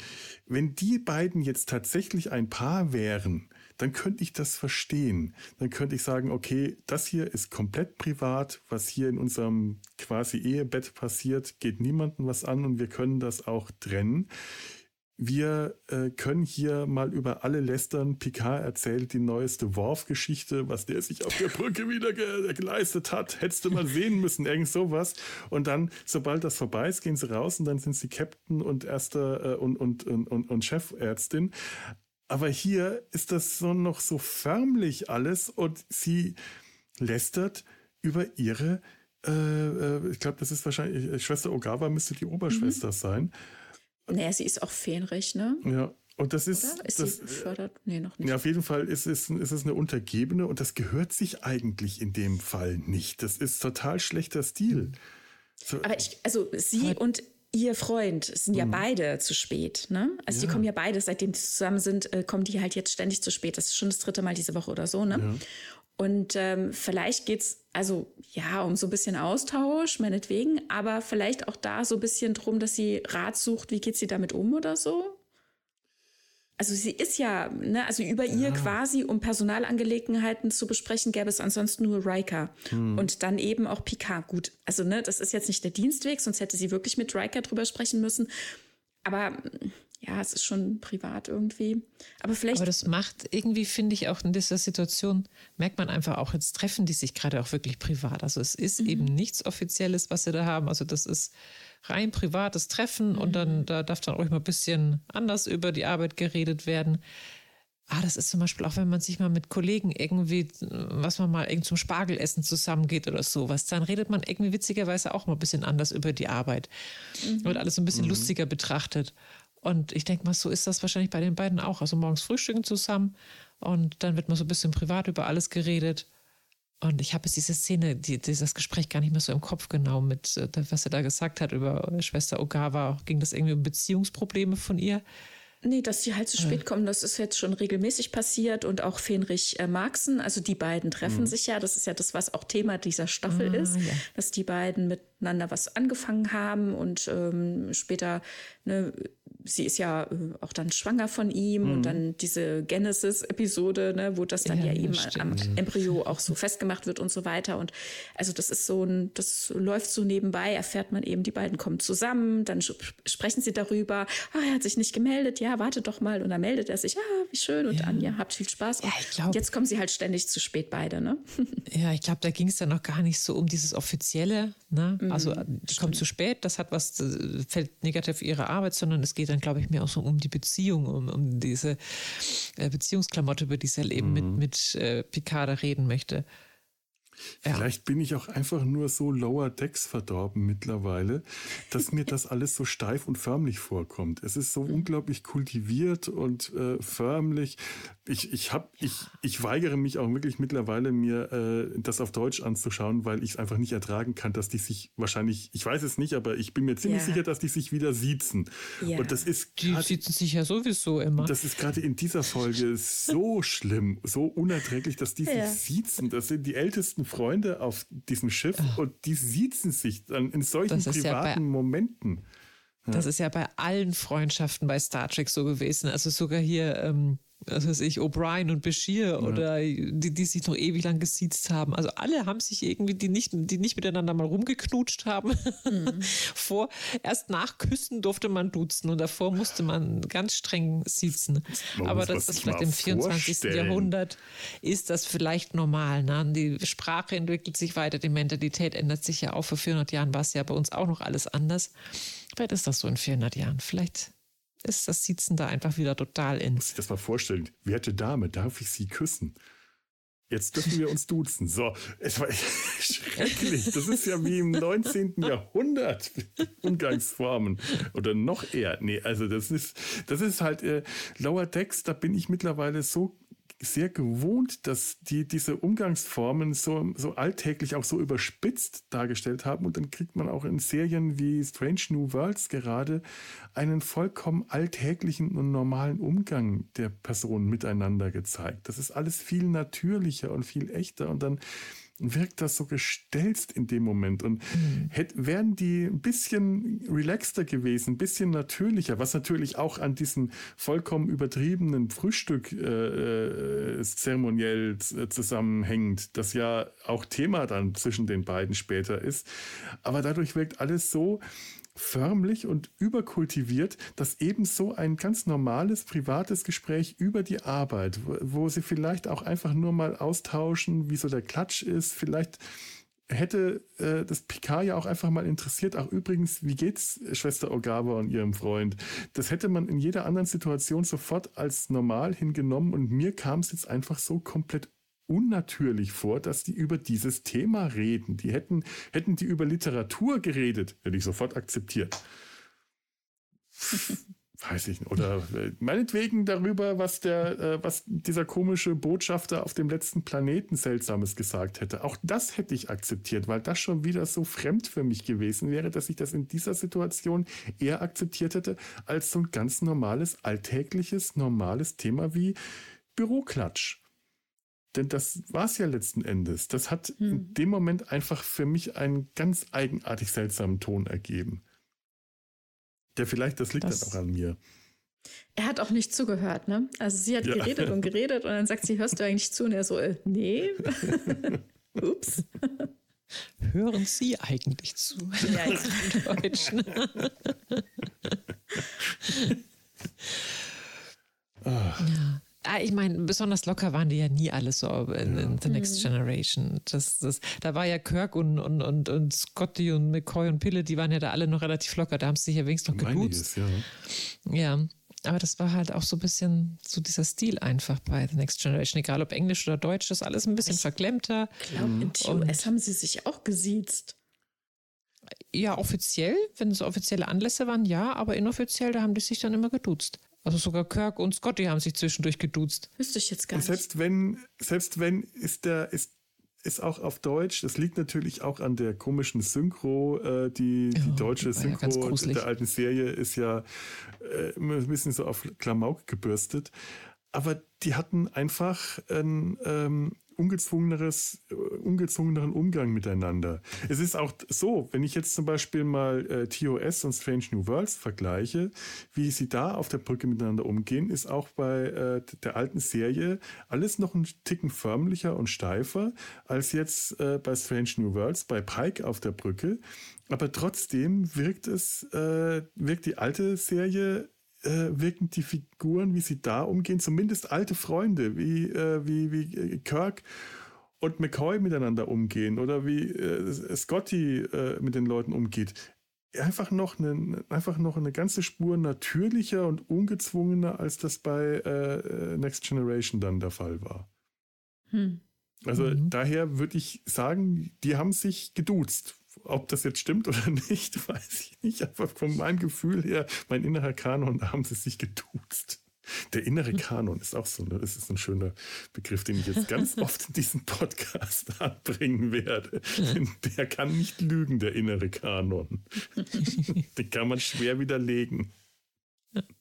Wenn die beiden jetzt tatsächlich ein Paar wären, dann könnte ich das verstehen. Dann könnte ich sagen, okay, das hier ist komplett privat, was hier in unserem quasi Ehebett passiert, geht niemandem was an und wir können das auch trennen. Wir äh, können hier mal über alle lästern. Picard erzählt die neueste Worf-Geschichte, was der sich auf der Brücke wieder ge geleistet hat. Hättest du mal sehen müssen, irgend sowas. Und dann, sobald das vorbei ist, gehen sie raus und dann sind sie Captain und erster äh, und, und, und, und, und Chefärztin. Aber hier ist das so noch so förmlich alles und sie lästert über ihre, äh, äh ich glaube, das ist wahrscheinlich, äh, Schwester Ogawa müsste die Oberschwester mhm. sein
naja, sie ist auch fähnrich, ne?
Ja. Und das ist.
Oder? Ist
das,
sie befördert? Nee, noch nicht.
Ja, auf jeden Fall ist es, ist es eine Untergebene und das gehört sich eigentlich in dem Fall nicht. Das ist total schlechter Stil.
So. Aber ich, also sie Aber und ihr Freund sind ja mhm. beide zu spät, ne? Also ja. die kommen ja beide, seitdem die zusammen sind, äh, kommen die halt jetzt ständig zu spät. Das ist schon das dritte Mal diese Woche oder so, ne? Ja. Und ähm, vielleicht geht's also ja um so ein bisschen Austausch, meinetwegen, aber vielleicht auch da so ein bisschen drum, dass sie Rat sucht, wie geht sie damit um oder so. Also sie ist ja, ne, also über ja. ihr quasi, um Personalangelegenheiten zu besprechen, gäbe es ansonsten nur Riker. Hm. Und dann eben auch Picard. Gut, also ne, das ist jetzt nicht der Dienstweg, sonst hätte sie wirklich mit Riker drüber sprechen müssen. Aber ja, es ist schon privat irgendwie. Aber vielleicht.
Aber das macht irgendwie, finde ich, auch in dieser Situation, merkt man einfach auch, jetzt treffen die sich gerade auch wirklich privat. Also es ist mhm. eben nichts Offizielles, was sie da haben. Also das ist rein privates Treffen mhm. und dann mhm. da darf dann auch mal ein bisschen anders über die Arbeit geredet werden. Ah, das ist zum Beispiel auch, wenn man sich mal mit Kollegen irgendwie, was man mal irgendwie zum Spargelessen zusammengeht oder sowas, dann redet man irgendwie witzigerweise auch mal ein bisschen anders über die Arbeit. Mhm. Wird alles so ein bisschen mhm. lustiger betrachtet. Und ich denke mal, so ist das wahrscheinlich bei den beiden auch. Also morgens frühstücken zusammen und dann wird man so ein bisschen privat über alles geredet. Und ich habe jetzt diese Szene, die, dieses Gespräch gar nicht mehr so im Kopf genau mit, äh, was er da gesagt hat über Schwester Ogawa. Ging das irgendwie um Beziehungsprobleme von ihr?
Nee, dass sie halt zu spät kommen, das ist jetzt schon regelmäßig passiert und auch Fenrich äh, Marxen, also die beiden treffen mhm. sich ja, das ist ja das, was auch Thema dieser Staffel ah, ist, ja. dass die beiden miteinander was angefangen haben und ähm, später ne, sie ist ja äh, auch dann schwanger von ihm mhm. und dann diese Genesis-Episode, ne, wo das dann ja, ja eben stimmt. am Embryo auch so festgemacht wird und so weiter. Und also das ist so ein, das läuft so nebenbei, erfährt man eben, die beiden kommen zusammen, dann sprechen sie darüber, ah, er hat sich nicht gemeldet, ja, warte doch mal. Und dann meldet er sich, ah, wie schön. Und ja. Anja, habt viel Spaß. Ja, ich glaub, und jetzt kommen sie halt ständig zu spät beide, ne?
ja, ich glaube, da ging es dann noch gar nicht so um dieses Offizielle, ne? Mhm, also die kommt zu spät, das hat was, äh, fällt negativ für ihre Arbeit, sondern es geht dann, glaube ich, mehr auch so um die Beziehung, um, um diese äh, Beziehungsklamotte, über die sie eben mhm. mit, mit äh, Picard reden möchte.
Ja. Vielleicht bin ich auch einfach nur so Lower Decks verdorben mittlerweile, dass mir das alles so steif und förmlich vorkommt. Es ist so mhm. unglaublich kultiviert und äh, förmlich. Ich, ich, hab, ja. ich, ich weigere mich auch wirklich mittlerweile, mir äh, das auf Deutsch anzuschauen, weil ich es einfach nicht ertragen kann, dass die sich wahrscheinlich, ich weiß es nicht, aber ich bin mir ziemlich ja. sicher, dass die sich wieder siezen. Ja. Und das ist
die siezen sich ja sowieso immer.
Das ist gerade in dieser Folge so schlimm, so unerträglich, dass die sich siezen. Das sind die ältesten Freunde auf diesem Schiff und die siezen sich dann in solchen privaten Momenten.
Das ist ja bei allen Freundschaften bei Star Trek so gewesen. Also sogar hier, ähm, was weiß ich, O'Brien und Bashir ja. oder die, die sich noch ewig lang gesiezt haben. Also alle haben sich irgendwie, die nicht, die nicht miteinander mal rumgeknutscht haben. Mhm. Vor, erst nach Küssen durfte man duzen und davor musste man ganz streng siezen. Man Aber das ist vielleicht im 24. Vorstellen. Jahrhundert ist das vielleicht normal. Ne? Die Sprache entwickelt sich weiter, die Mentalität ändert sich ja auch. Vor 400 Jahren war es ja bei uns auch noch alles anders. Vielleicht ist das so in 400 Jahren. Vielleicht ist das Sitzen da einfach wieder total in.
Muss ich das mal vorstellen. Werte Dame, darf ich Sie küssen? Jetzt dürfen wir uns duzen. So, es war schrecklich. Das ist ja wie im 19. Jahrhundert Umgangsformen oder noch eher. Nee, also das ist, das ist halt äh, Lower Decks, da bin ich mittlerweile so sehr gewohnt, dass die diese Umgangsformen so, so alltäglich auch so überspitzt dargestellt haben. Und dann kriegt man auch in Serien wie Strange New Worlds gerade einen vollkommen alltäglichen und normalen Umgang der Personen miteinander gezeigt. Das ist alles viel natürlicher und viel echter. Und dann wirkt das so gestelzt in dem Moment. Und mhm. hätte, wären die ein bisschen relaxter gewesen, ein bisschen natürlicher, was natürlich auch an diesem vollkommen übertriebenen Frühstück äh, äh, zeremoniell zusammenhängt, das ja auch Thema dann zwischen den beiden später ist. Aber dadurch wirkt alles so förmlich und überkultiviert, dass ebenso ein ganz normales privates Gespräch über die Arbeit, wo, sie vielleicht auch einfach nur mal austauschen, wie so der Klatsch ist, vielleicht hätte äh, das Picard ja auch einfach mal interessiert. Ach übrigens, wie geht's Schwester Ogava und ihrem Freund? Das hätte man in jeder anderen Situation sofort als normal hingenommen und mir kam es jetzt einfach so komplett unnatürlich vor, dass die über dieses Thema reden. Die hätten, hätten die über Literatur geredet, hätte ich sofort akzeptiert. Weiß ich nicht. Oder äh, meinetwegen darüber, was der, äh, was dieser komische Botschafter auf dem letzten Planeten Seltsames gesagt hätte. Auch das hätte ich akzeptiert, weil das schon wieder so fremd für mich gewesen wäre, dass ich das in dieser Situation eher akzeptiert hätte, als so ein ganz normales, alltägliches, normales Thema wie Büroklatsch. Denn das war es ja letzten Endes. Das hat hm. in dem Moment einfach für mich einen ganz eigenartig seltsamen Ton ergeben. Der vielleicht, das liegt das, dann auch an mir.
Er hat auch nicht zugehört, ne? Also sie hat ja. geredet und geredet und dann sagt sie, hörst du eigentlich zu? Und er so, äh, nee. Ups.
Hören Sie eigentlich zu? Ja, ich Deutsch. oh. Ja. Ah, ich meine, besonders locker waren die ja nie alle so in, in The Next mhm. Generation. Das, das, da war ja Kirk und, und, und, und Scotty und McCoy und Pille, die waren ja da alle noch relativ locker. Da haben sie sich ja wenigstens noch geduzt. Ja. ja, aber das war halt auch so ein bisschen so dieser Stil einfach bei The Next Generation. Egal ob Englisch oder Deutsch, das ist alles ein bisschen ich verklemmter.
Ich glaube, in TOS haben sie sich auch gesiezt.
Ja, offiziell, wenn es offizielle Anlässe waren, ja, aber inoffiziell, da haben die sich dann immer geduzt. Also sogar Kirk und Scotty haben sich zwischendurch geduzt.
Wüsste ich jetzt gar nicht.
Selbst wenn, selbst wenn ist der, ist, ist auch auf Deutsch. Das liegt natürlich auch an der komischen Synchro. Äh, die, die deutsche Synchro ja der alten Serie ist ja äh, ein bisschen so auf Klamauk gebürstet. Aber die hatten einfach ein, ähm, ungezwungeneres, äh, ungezwungeneren Umgang miteinander. Es ist auch so, wenn ich jetzt zum Beispiel mal äh, TOS und Strange New Worlds vergleiche, wie sie da auf der Brücke miteinander umgehen, ist auch bei äh, der alten Serie alles noch ein Ticken förmlicher und steifer als jetzt äh, bei Strange New Worlds, bei Pike auf der Brücke. Aber trotzdem wirkt es, äh, wirkt die alte Serie äh, wirken die Figuren, wie sie da umgehen, zumindest alte Freunde, wie, äh, wie, wie äh, Kirk und McCoy miteinander umgehen oder wie äh, Scotty äh, mit den Leuten umgeht. Einfach noch, eine, einfach noch eine ganze Spur natürlicher und ungezwungener, als das bei äh, Next Generation dann der Fall war. Hm. Also mhm. daher würde ich sagen, die haben sich geduzt ob das jetzt stimmt oder nicht, weiß ich nicht. Aber von meinem Gefühl her, mein innerer Kanon, da haben sie sich geduzt. Der innere Kanon ist auch so, ne? das ist ein schöner Begriff, den ich jetzt ganz oft in diesem Podcast anbringen werde. Der kann nicht lügen, der innere Kanon. Den kann man schwer widerlegen.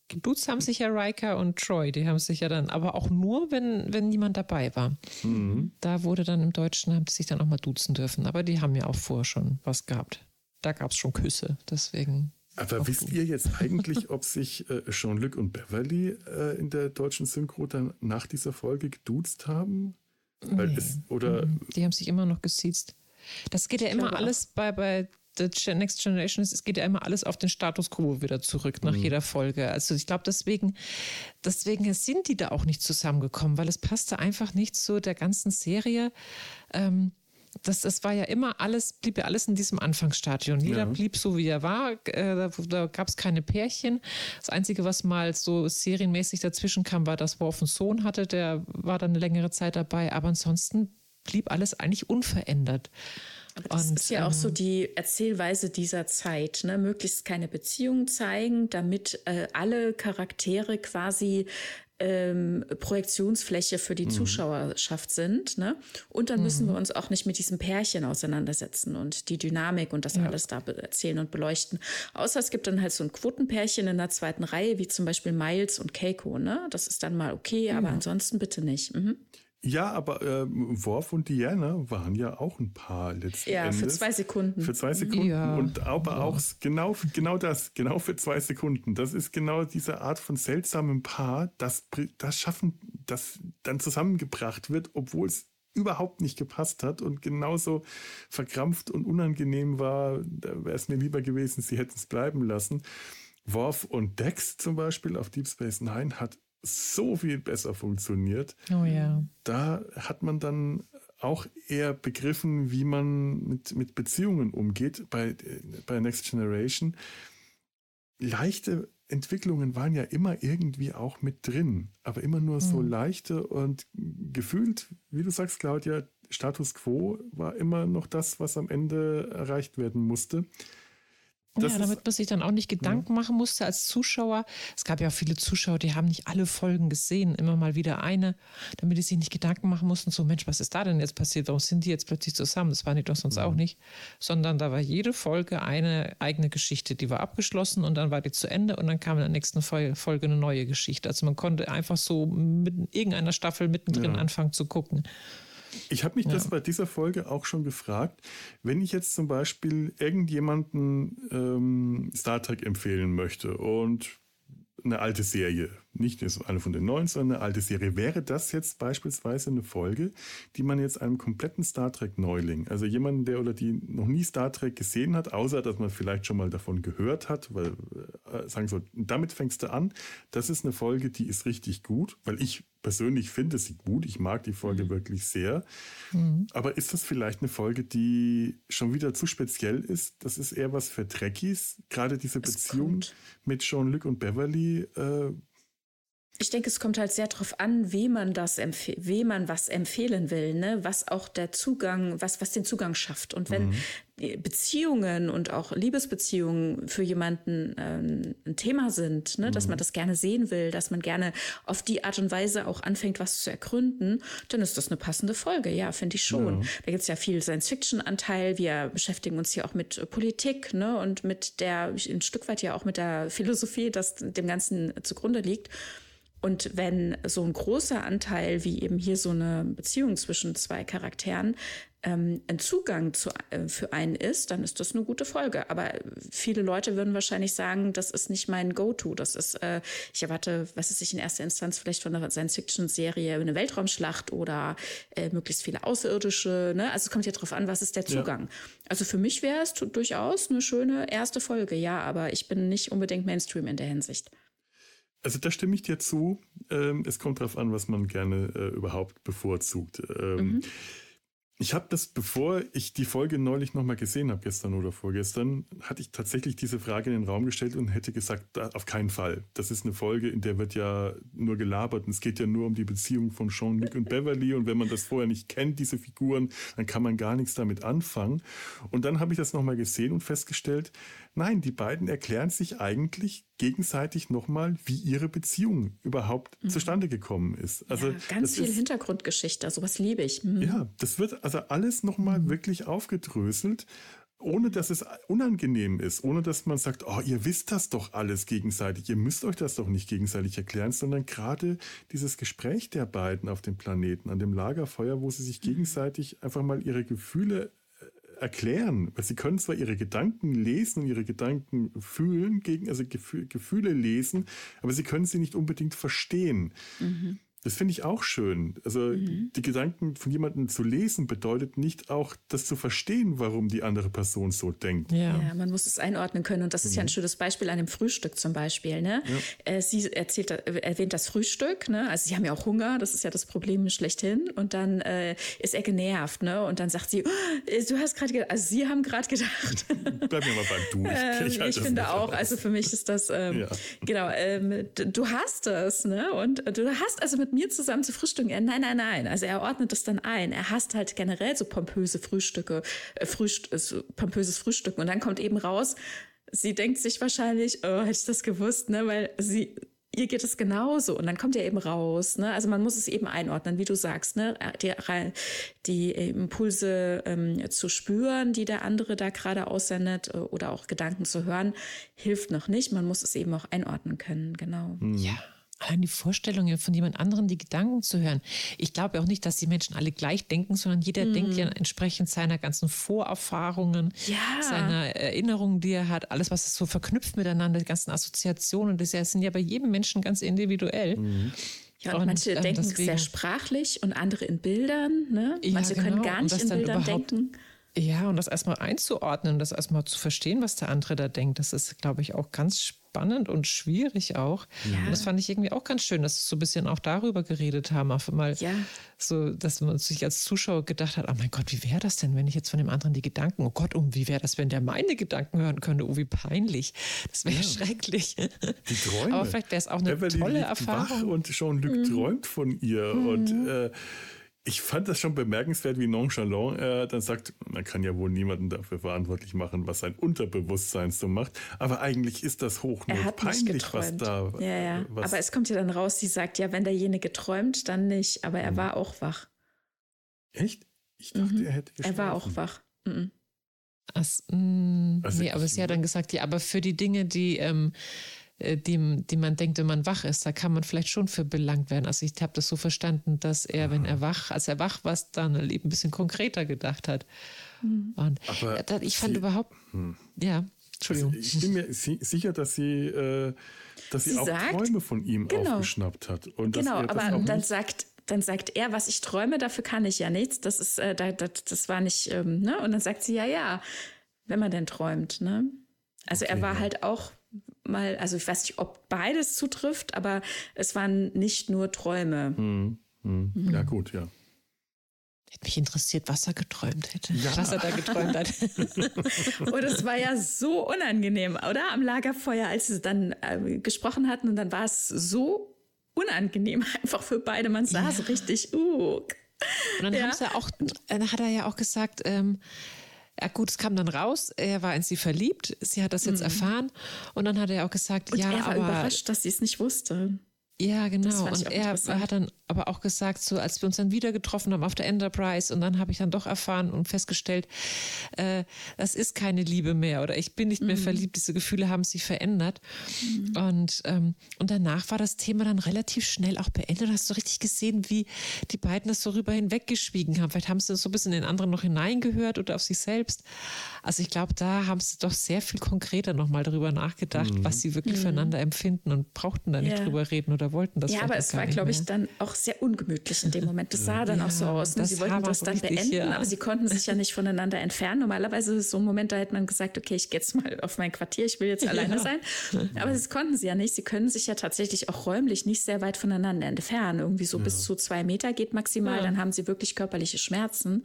Geduzt haben sich ja Riker und Troy, die haben sich ja dann, aber auch nur, wenn, wenn niemand dabei war. Mhm. Da wurde dann im Deutschen, haben die sich dann auch mal duzen dürfen. Aber die haben ja auch vorher schon was gehabt. Da gab es schon Küsse, deswegen.
Aber wisst ihr jetzt eigentlich, ob sich äh, Jean-Luc und Beverly äh, in der deutschen Synchro dann nach dieser Folge geduzt haben?
Nee. Es, oder mhm. die haben sich immer noch gesiezt. Das geht ja immer alles bei, bei The Next Generation, es geht ja immer alles auf den Status quo wieder zurück nach mhm. jeder Folge. Also ich glaube, deswegen, deswegen sind die da auch nicht zusammengekommen, weil es passte einfach nicht zu der ganzen Serie. Ähm, das, das war ja immer alles, blieb ja alles in diesem Anfangsstadion. Jeder ja. blieb so, wie er war. Äh, da, da gab es keine Pärchen. Das Einzige, was mal so serienmäßig dazwischen kam, war, dass Worf einen Sohn hatte. Der war dann eine längere Zeit dabei. Aber ansonsten blieb alles eigentlich unverändert.
Aber das und, ist ja ähm, auch so ähm, die Erzählweise dieser Zeit, ne? möglichst keine Beziehung zeigen, damit äh, alle Charaktere quasi ähm, Projektionsfläche für die mhm. Zuschauerschaft sind. Ne? Und dann müssen wir mhm. uns auch nicht mit diesem Pärchen auseinandersetzen und die Dynamik und das ja. alles da erzählen und beleuchten. Außer es gibt dann halt so ein Quotenpärchen in der zweiten Reihe, wie zum Beispiel Miles und Keiko. Ne? Das ist dann mal okay, mhm. aber ansonsten bitte nicht.
Ja, aber äh, Worf und Diana waren ja auch ein Paar letzten ja, Endes.
Ja, für zwei Sekunden.
Für zwei Sekunden. Ja. Und aber ja. auch genau, genau das, genau für zwei Sekunden. Das ist genau diese Art von seltsamem Paar, das, das schaffen, das dann zusammengebracht wird, obwohl es überhaupt nicht gepasst hat und genauso verkrampft und unangenehm war. Da wäre es mir lieber gewesen, sie hätten es bleiben lassen. Worf und Dex zum Beispiel auf Deep Space Nine hat so viel besser funktioniert.
Oh ja.
Da hat man dann auch eher begriffen, wie man mit, mit Beziehungen umgeht bei, bei Next Generation. Leichte Entwicklungen waren ja immer irgendwie auch mit drin, aber immer nur so mhm. leichte und gefühlt, wie du sagst, Claudia, Status quo war immer noch das, was am Ende erreicht werden musste.
Das ja, damit man sich dann auch nicht Gedanken machen musste als Zuschauer. Es gab ja auch viele Zuschauer, die haben nicht alle Folgen gesehen, immer mal wieder eine, damit die sich nicht Gedanken machen mussten, so Mensch, was ist da denn jetzt passiert? Warum sind die jetzt plötzlich zusammen? Das waren die doch sonst mhm. auch nicht. Sondern da war jede Folge eine eigene Geschichte, die war abgeschlossen und dann war die zu Ende und dann kam in der nächsten Folge eine neue Geschichte. Also man konnte einfach so mit irgendeiner Staffel mittendrin ja. anfangen zu gucken.
Ich habe mich ja. das bei dieser Folge auch schon gefragt. Wenn ich jetzt zum Beispiel irgendjemanden ähm, Star Trek empfehlen möchte und eine alte Serie, nicht eine von den neuen, sondern eine alte Serie. Wäre das jetzt beispielsweise eine Folge, die man jetzt einem kompletten Star Trek Neuling, also jemanden, der oder die noch nie Star Trek gesehen hat, außer dass man vielleicht schon mal davon gehört hat, weil äh, sagen so, damit fängst du an. Das ist eine Folge, die ist richtig gut, weil ich persönlich finde sie gut. Ich mag die Folge mhm. wirklich sehr. Mhm. Aber ist das vielleicht eine Folge, die schon wieder zu speziell ist? Das ist eher was für Trekkies. Gerade diese Beziehung mit Jean-Luc und Beverly. Äh,
ich denke, es kommt halt sehr darauf an, wem man das wem man was empfehlen will, ne? was auch der Zugang, was, was den Zugang schafft. Und wenn mhm. Beziehungen und auch Liebesbeziehungen für jemanden ähm, ein Thema sind, ne? Mhm. dass man mhm. das gerne sehen will, dass man gerne auf die Art und Weise auch anfängt, was zu ergründen, dann ist das eine passende Folge, ja, finde ich schon. Ja. Da gibt es ja viel Science-Fiction-Anteil. Wir beschäftigen uns hier auch mit Politik ne? und mit der, ein Stück weit ja auch mit der Philosophie, das dem Ganzen zugrunde liegt. Und wenn so ein großer Anteil wie eben hier so eine Beziehung zwischen zwei Charakteren ähm, ein Zugang zu, äh, für einen ist, dann ist das eine gute Folge. Aber viele Leute würden wahrscheinlich sagen, das ist nicht mein Go-To. Das ist, äh, ich erwarte, was ist ich in erster Instanz vielleicht von einer Science-Fiction-Serie, eine Weltraumschlacht oder äh, möglichst viele Außerirdische. Ne? Also es kommt ja darauf an, was ist der Zugang. Ja. Also für mich wäre es durchaus eine schöne erste Folge, ja, aber ich bin nicht unbedingt Mainstream in der Hinsicht.
Also da stimme ich dir zu. Ähm, es kommt darauf an, was man gerne äh, überhaupt bevorzugt. Ähm, mhm. Ich habe das, bevor ich die Folge neulich nochmal gesehen habe, gestern oder vorgestern, hatte ich tatsächlich diese Frage in den Raum gestellt und hätte gesagt, auf keinen Fall. Das ist eine Folge, in der wird ja nur gelabert und es geht ja nur um die Beziehung von Jean-Luc und Beverly und wenn man das vorher nicht kennt, diese Figuren, dann kann man gar nichts damit anfangen. Und dann habe ich das nochmal gesehen und festgestellt, Nein, die beiden erklären sich eigentlich gegenseitig nochmal, wie ihre Beziehung überhaupt mhm. zustande gekommen ist. Also
ja, ganz viel ist, Hintergrundgeschichte, sowas liebe ich.
Mhm. Ja, das wird also alles nochmal mhm. wirklich aufgedröselt ohne dass es unangenehm ist, ohne dass man sagt, oh, ihr wisst das doch alles gegenseitig, ihr müsst euch das doch nicht gegenseitig erklären, sondern gerade dieses Gespräch der beiden auf dem Planeten, an dem Lagerfeuer, wo sie sich mhm. gegenseitig einfach mal ihre Gefühle erklären, weil sie können zwar ihre Gedanken lesen und ihre Gedanken fühlen, also Gefühle lesen, aber sie können sie nicht unbedingt verstehen. Mhm. Das finde ich auch schön. Also mhm. die Gedanken von jemandem zu lesen bedeutet nicht auch, das zu verstehen, warum die andere Person so denkt.
Ja, ja man muss es einordnen können. Und das ist mhm. ja ein mhm. schönes Beispiel an dem Frühstück zum Beispiel. Ne? Ja. Äh, sie erzählt, äh, erwähnt das Frühstück. Ne? Also sie haben ja auch Hunger. Das ist ja das Problem schlechthin. Und dann äh, ist er genervt. Ne? Und dann sagt sie, oh, du hast gerade gedacht, also sie haben gerade gedacht.
Bleib mir mal beim Du.
Ich, ähm, ich finde auch, aus. also für mich ist das, ähm, ja. genau, ähm, du hast es. Ne? Und du hast also mit mir zusammen zu frühstücken. Er, nein, nein, nein. Also er ordnet das dann ein. Er hasst halt generell so pompöse Frühstücke, äh, Frühst äh, so pompöses Frühstücken. Und dann kommt eben raus, sie denkt sich wahrscheinlich, oh, hätte ich das gewusst, ne? Weil sie, ihr geht es genauso. Und dann kommt er eben raus. Ne? Also man muss es eben einordnen, wie du sagst, ne? die, die Impulse ähm, zu spüren, die der andere da gerade aussendet äh, oder auch Gedanken zu hören, hilft noch nicht. Man muss es eben auch einordnen können, genau.
Ja allein die Vorstellung von jemand anderen, die Gedanken zu hören. Ich glaube auch nicht, dass die Menschen alle gleich denken, sondern jeder mhm. denkt ja entsprechend seiner ganzen Vorerfahrungen, ja. seiner Erinnerungen, die er hat, alles, was es so verknüpft miteinander, die ganzen Assoziationen, das sind ja bei jedem Menschen ganz individuell.
Mhm. Ja, und, und manche ähm, denken deswegen, sehr sprachlich und andere in Bildern. Ne? Ja, manche genau. können gar nicht in Bildern denken.
Ja, und das erstmal einzuordnen, das erstmal zu verstehen, was der andere da denkt, das ist, glaube ich, auch ganz spannend und schwierig auch. Ja. Und das fand ich irgendwie auch ganz schön, dass wir so ein bisschen auch darüber geredet haben. Auf einmal ja. so, dass man sich als Zuschauer gedacht hat, oh mein Gott, wie wäre das denn, wenn ich jetzt von dem anderen die Gedanken, oh Gott, um wie wäre das, wenn der meine Gedanken hören könnte? Oh, wie peinlich. Das wäre ja. schrecklich. Die Träume. Aber vielleicht wäre es auch eine Beverly tolle Erfahrung.
Wach und Jean-Luc mhm. träumt von ihr mhm. und äh, ich fand das schon bemerkenswert, wie nonchalant er dann sagt, man kann ja wohl niemanden dafür verantwortlich machen, was sein Unterbewusstsein so macht. Aber eigentlich ist das hochnot peinlich, was da.
Ja, ja. Was Aber es kommt ja dann raus, sie sagt, ja, wenn derjenige träumt, dann nicht. Aber er mhm. war auch wach.
Echt? Ich dachte, mhm. er hätte
geschlafen. Er war auch wach. Mhm.
As, mh, mm, also nee, aber sie hat dann gesagt, ja, aber für die Dinge, die ähm, äh, die, die man denkt, wenn man wach ist, da kann man vielleicht schon für belangt werden. Also ich habe das so verstanden, dass er, wenn er wach, als er wach war, dann ein bisschen konkreter gedacht hat. Mhm. Und Aber ich fand sie, überhaupt, hm. ja, Entschuldigung.
Also ich bin mir sicher, dass sie, äh, dass sie, sie auch sagt, Träume von ihm genau, aufgeschnappt hat. Und
genau, aber dann sagt dann sagt er, was ich träume, dafür kann ich ja nichts. Das ist, äh, das, das war nicht, ähm, ne? Und dann sagt sie, ja, ja, wenn man denn träumt, ne? Also okay, er war ja. halt auch mal, also ich weiß nicht, ob beides zutrifft, aber es waren nicht nur Träume.
Hm, hm. Mhm. Ja, gut, ja.
Hätte mich interessiert, was er geträumt hätte. Ja. Was er da geträumt hat.
und es war ja so unangenehm, oder? Am Lagerfeuer, als sie dann äh, gesprochen hatten und dann war es so unangenehm einfach für beide. Man saß ja. richtig, uh. Und
dann ja. sie auch, dann hat er ja auch gesagt, ähm, ja gut, es kam dann raus, er war in sie verliebt, sie hat das jetzt mhm. erfahren und dann hat er auch gesagt,
und
ja,
er war
aber,
überrascht, dass sie es nicht wusste.
Ja, genau. Und er hat dann aber auch gesagt, so als wir uns dann wieder getroffen haben auf der Enterprise und dann habe ich dann doch erfahren und festgestellt, äh, das ist keine Liebe mehr oder ich bin nicht mehr mhm. verliebt, diese Gefühle haben sich verändert. Mhm. Und, ähm, und danach war das Thema dann relativ schnell auch beendet. Hast du richtig gesehen, wie die beiden das so rüber hinweggeschwiegen haben. Vielleicht haben sie so ein bisschen in den anderen noch hineingehört oder auf sich selbst. Also ich glaube, da haben sie doch sehr viel konkreter nochmal darüber nachgedacht, mhm. was sie wirklich mhm. füreinander empfinden und brauchten da nicht ja. drüber reden oder wollten das.
Ja, aber es war, glaube ich, dann auch sehr ungemütlich in dem Moment. Das sah dann ja, auch so aus. Ne? Sie wollten das dann richtig, beenden, ja. aber sie konnten sich ja nicht voneinander entfernen. Normalerweise ist so ein Moment, da hätte man gesagt, okay, ich gehe jetzt mal auf mein Quartier, ich will jetzt alleine ja. sein. Aber das konnten sie ja nicht. Sie können sich ja tatsächlich auch räumlich nicht sehr weit voneinander entfernen. Irgendwie so bis zu zwei Meter geht maximal. Dann haben sie wirklich körperliche Schmerzen.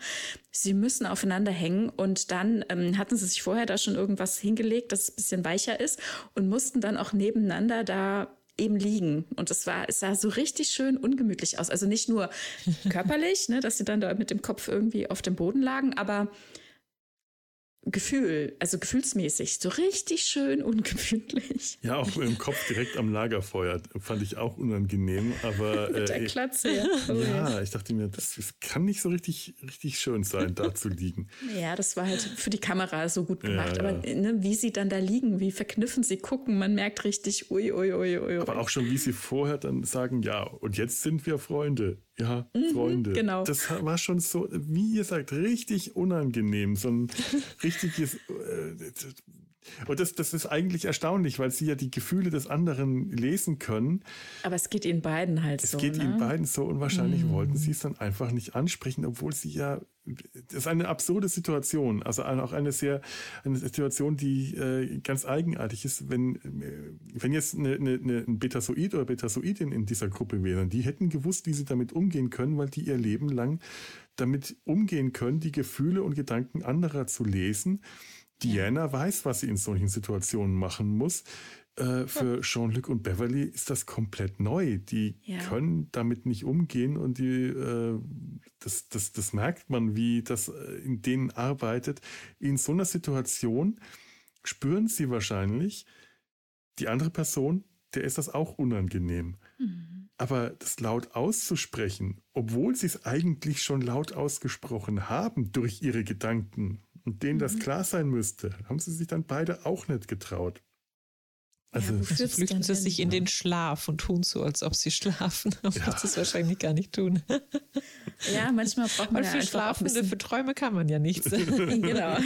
Sie müssen aufeinander hängen und dann ähm, hatten sie sich vorher da schon irgendwas hingelegt, dass es ein bisschen weicher ist und mussten dann auch nebeneinander da eben liegen. Und es war, es sah so richtig schön ungemütlich aus. Also nicht nur körperlich, ne, dass sie dann da mit dem Kopf irgendwie auf dem Boden lagen, aber Gefühl, also gefühlsmäßig, so richtig schön ungemütlich.
Ja, auch im Kopf direkt am Lagerfeuer fand ich auch unangenehm, aber
mit der äh, Klatze. Ja,
oh, ja, ich dachte mir, das, das, kann nicht so richtig, richtig schön sein, da zu liegen.
Ja, das war halt für die Kamera so gut gemacht, ja, ja. aber ne, wie sie dann da liegen, wie verkniffen sie gucken, man merkt richtig, ui, ui, ui, ui.
Aber auch schon, wie sie vorher dann sagen, ja, und jetzt sind wir Freunde. Ja, mhm, Freunde. Genau. Das war schon so, wie ihr sagt, richtig unangenehm. So ein richtiges. Äh, und das, das ist eigentlich erstaunlich, weil sie ja die Gefühle des anderen lesen können.
Aber es geht ihnen beiden halt
es
so.
Es geht ne? ihnen beiden so und wahrscheinlich mm. wollten sie es dann einfach nicht ansprechen, obwohl sie ja. Das ist eine absurde Situation. Also auch eine sehr, eine Situation, die äh, ganz eigenartig ist. Wenn, äh, wenn jetzt eine, eine, ein Betasoid oder Betasoidin in dieser Gruppe wären, die hätten gewusst, wie sie damit umgehen können, weil die ihr Leben lang damit umgehen können, die Gefühle und Gedanken anderer zu lesen Diana weiß, was sie in solchen Situationen machen muss. Äh, für Jean-Luc und Beverly ist das komplett neu. Die ja. können damit nicht umgehen und die, äh, das, das, das merkt man, wie das äh, in denen arbeitet. In so einer Situation spüren sie wahrscheinlich, die andere Person, der ist das auch unangenehm. Mhm. Aber das laut auszusprechen, obwohl sie es eigentlich schon laut ausgesprochen haben durch ihre Gedanken, und denen das mhm. klar sein müsste, haben sie sich dann beide auch nicht getraut.
Also, ja, also flüchten sie sich in den Schlaf und tun so, als ob sie schlafen, obwohl ja. sie es wahrscheinlich gar nicht tun.
Ja, manchmal braucht man
Weil ja für Schlafende, für Träume kann man ja nichts.
genau.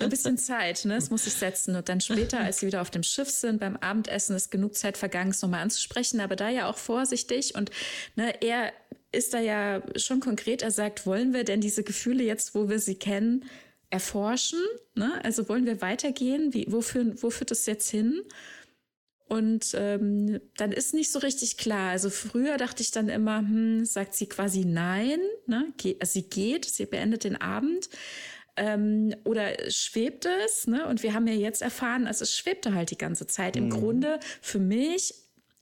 Ein bisschen Zeit, ne? Es muss sich setzen. Und dann später, als sie wieder auf dem Schiff sind, beim Abendessen ist genug Zeit vergangen, es nochmal anzusprechen, aber da ja auch vorsichtig. Und ne, er ist da ja schon konkret, er sagt, wollen wir denn diese Gefühle jetzt, wo wir sie kennen, erforschen. Ne? Also wollen wir weitergehen? Wie, wofür, wo führt das jetzt hin? Und ähm, dann ist nicht so richtig klar. Also früher dachte ich dann immer, hm, sagt sie quasi nein, ne? Ge also sie geht, sie beendet den Abend. Ähm, oder schwebt es? Ne? Und wir haben ja jetzt erfahren, also es schwebte halt die ganze Zeit. Im mhm. Grunde für mich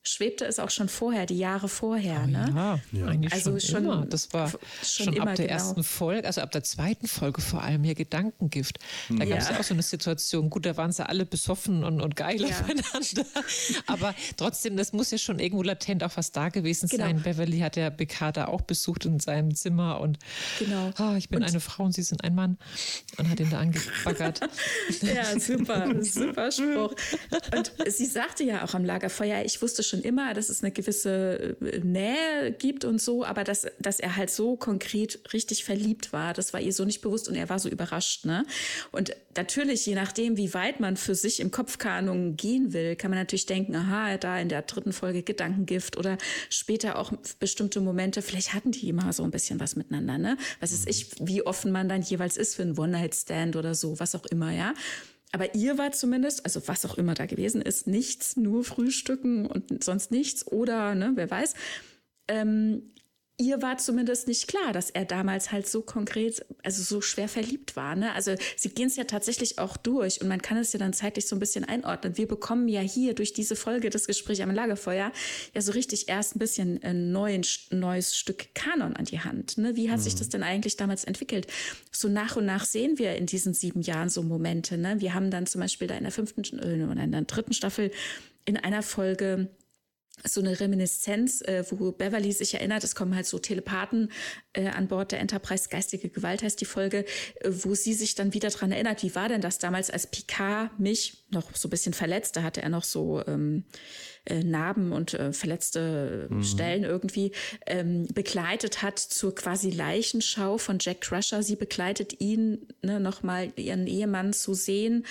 schwebte es auch schon vorher, die Jahre vorher. Oh, ne?
Ja, ja. eigentlich also schon, schon immer. Das war schon, schon ab der genau. ersten Folge, also ab der zweiten Folge vor allem hier Gedankengift. Da gab es ja. auch so eine Situation. Gut, da waren sie alle besoffen und, und geil ja. aufeinander. Aber trotzdem, das muss ja schon irgendwo latent auch was da gewesen genau. sein. Beverly hat ja Bekada auch besucht in seinem Zimmer und genau. Oh, ich bin und eine Frau und sie sind ein Mann und hat ihn da angebaggert.
ja, super, super Spruch. Und sie sagte ja auch am Lagerfeuer, ich wusste schon, schon immer, dass es eine gewisse äh, Nähe gibt und so, aber dass, dass er halt so konkret richtig verliebt war, das war ihr so nicht bewusst und er war so überrascht. Ne? Und natürlich, je nachdem, wie weit man für sich im Kopfkanung gehen will, kann man natürlich denken, aha, da in der dritten Folge Gedankengift oder später auch bestimmte Momente, vielleicht hatten die immer so ein bisschen was miteinander, ne? Was ist ich, wie offen man dann jeweils ist für einen One-Night-Stand oder so, was auch immer, ja. Aber ihr war zumindest, also was auch immer da gewesen ist, nichts, nur Frühstücken und sonst nichts oder, ne, wer weiß. Ähm, ihr war zumindest nicht klar, dass er damals halt so konkret, also so schwer verliebt war. Ne? Also sie gehen es ja tatsächlich auch durch und man kann es ja dann zeitlich so ein bisschen einordnen. Wir bekommen ja hier durch diese Folge des Gesprächs am Lagerfeuer ja so richtig erst ein bisschen ein neuen, neues Stück Kanon an die Hand. Ne? Wie hat mhm. sich das denn eigentlich damals entwickelt? So nach und nach sehen wir in diesen sieben Jahren so Momente. Ne? Wir haben dann zum Beispiel da in der fünften äh, oder in der dritten Staffel in einer Folge so eine Reminiszenz, äh, wo Beverly sich erinnert, es kommen halt so Telepathen äh, an Bord der Enterprise, geistige Gewalt heißt die Folge, äh, wo sie sich dann wieder dran erinnert, wie war denn das damals, als Picard mich noch so ein bisschen verletzt, da hatte er noch so ähm, äh, Narben und äh, verletzte mhm. Stellen irgendwie ähm, begleitet hat zur quasi Leichenschau von Jack Crusher. Sie begleitet ihn ne, nochmal, ihren Ehemann zu sehen,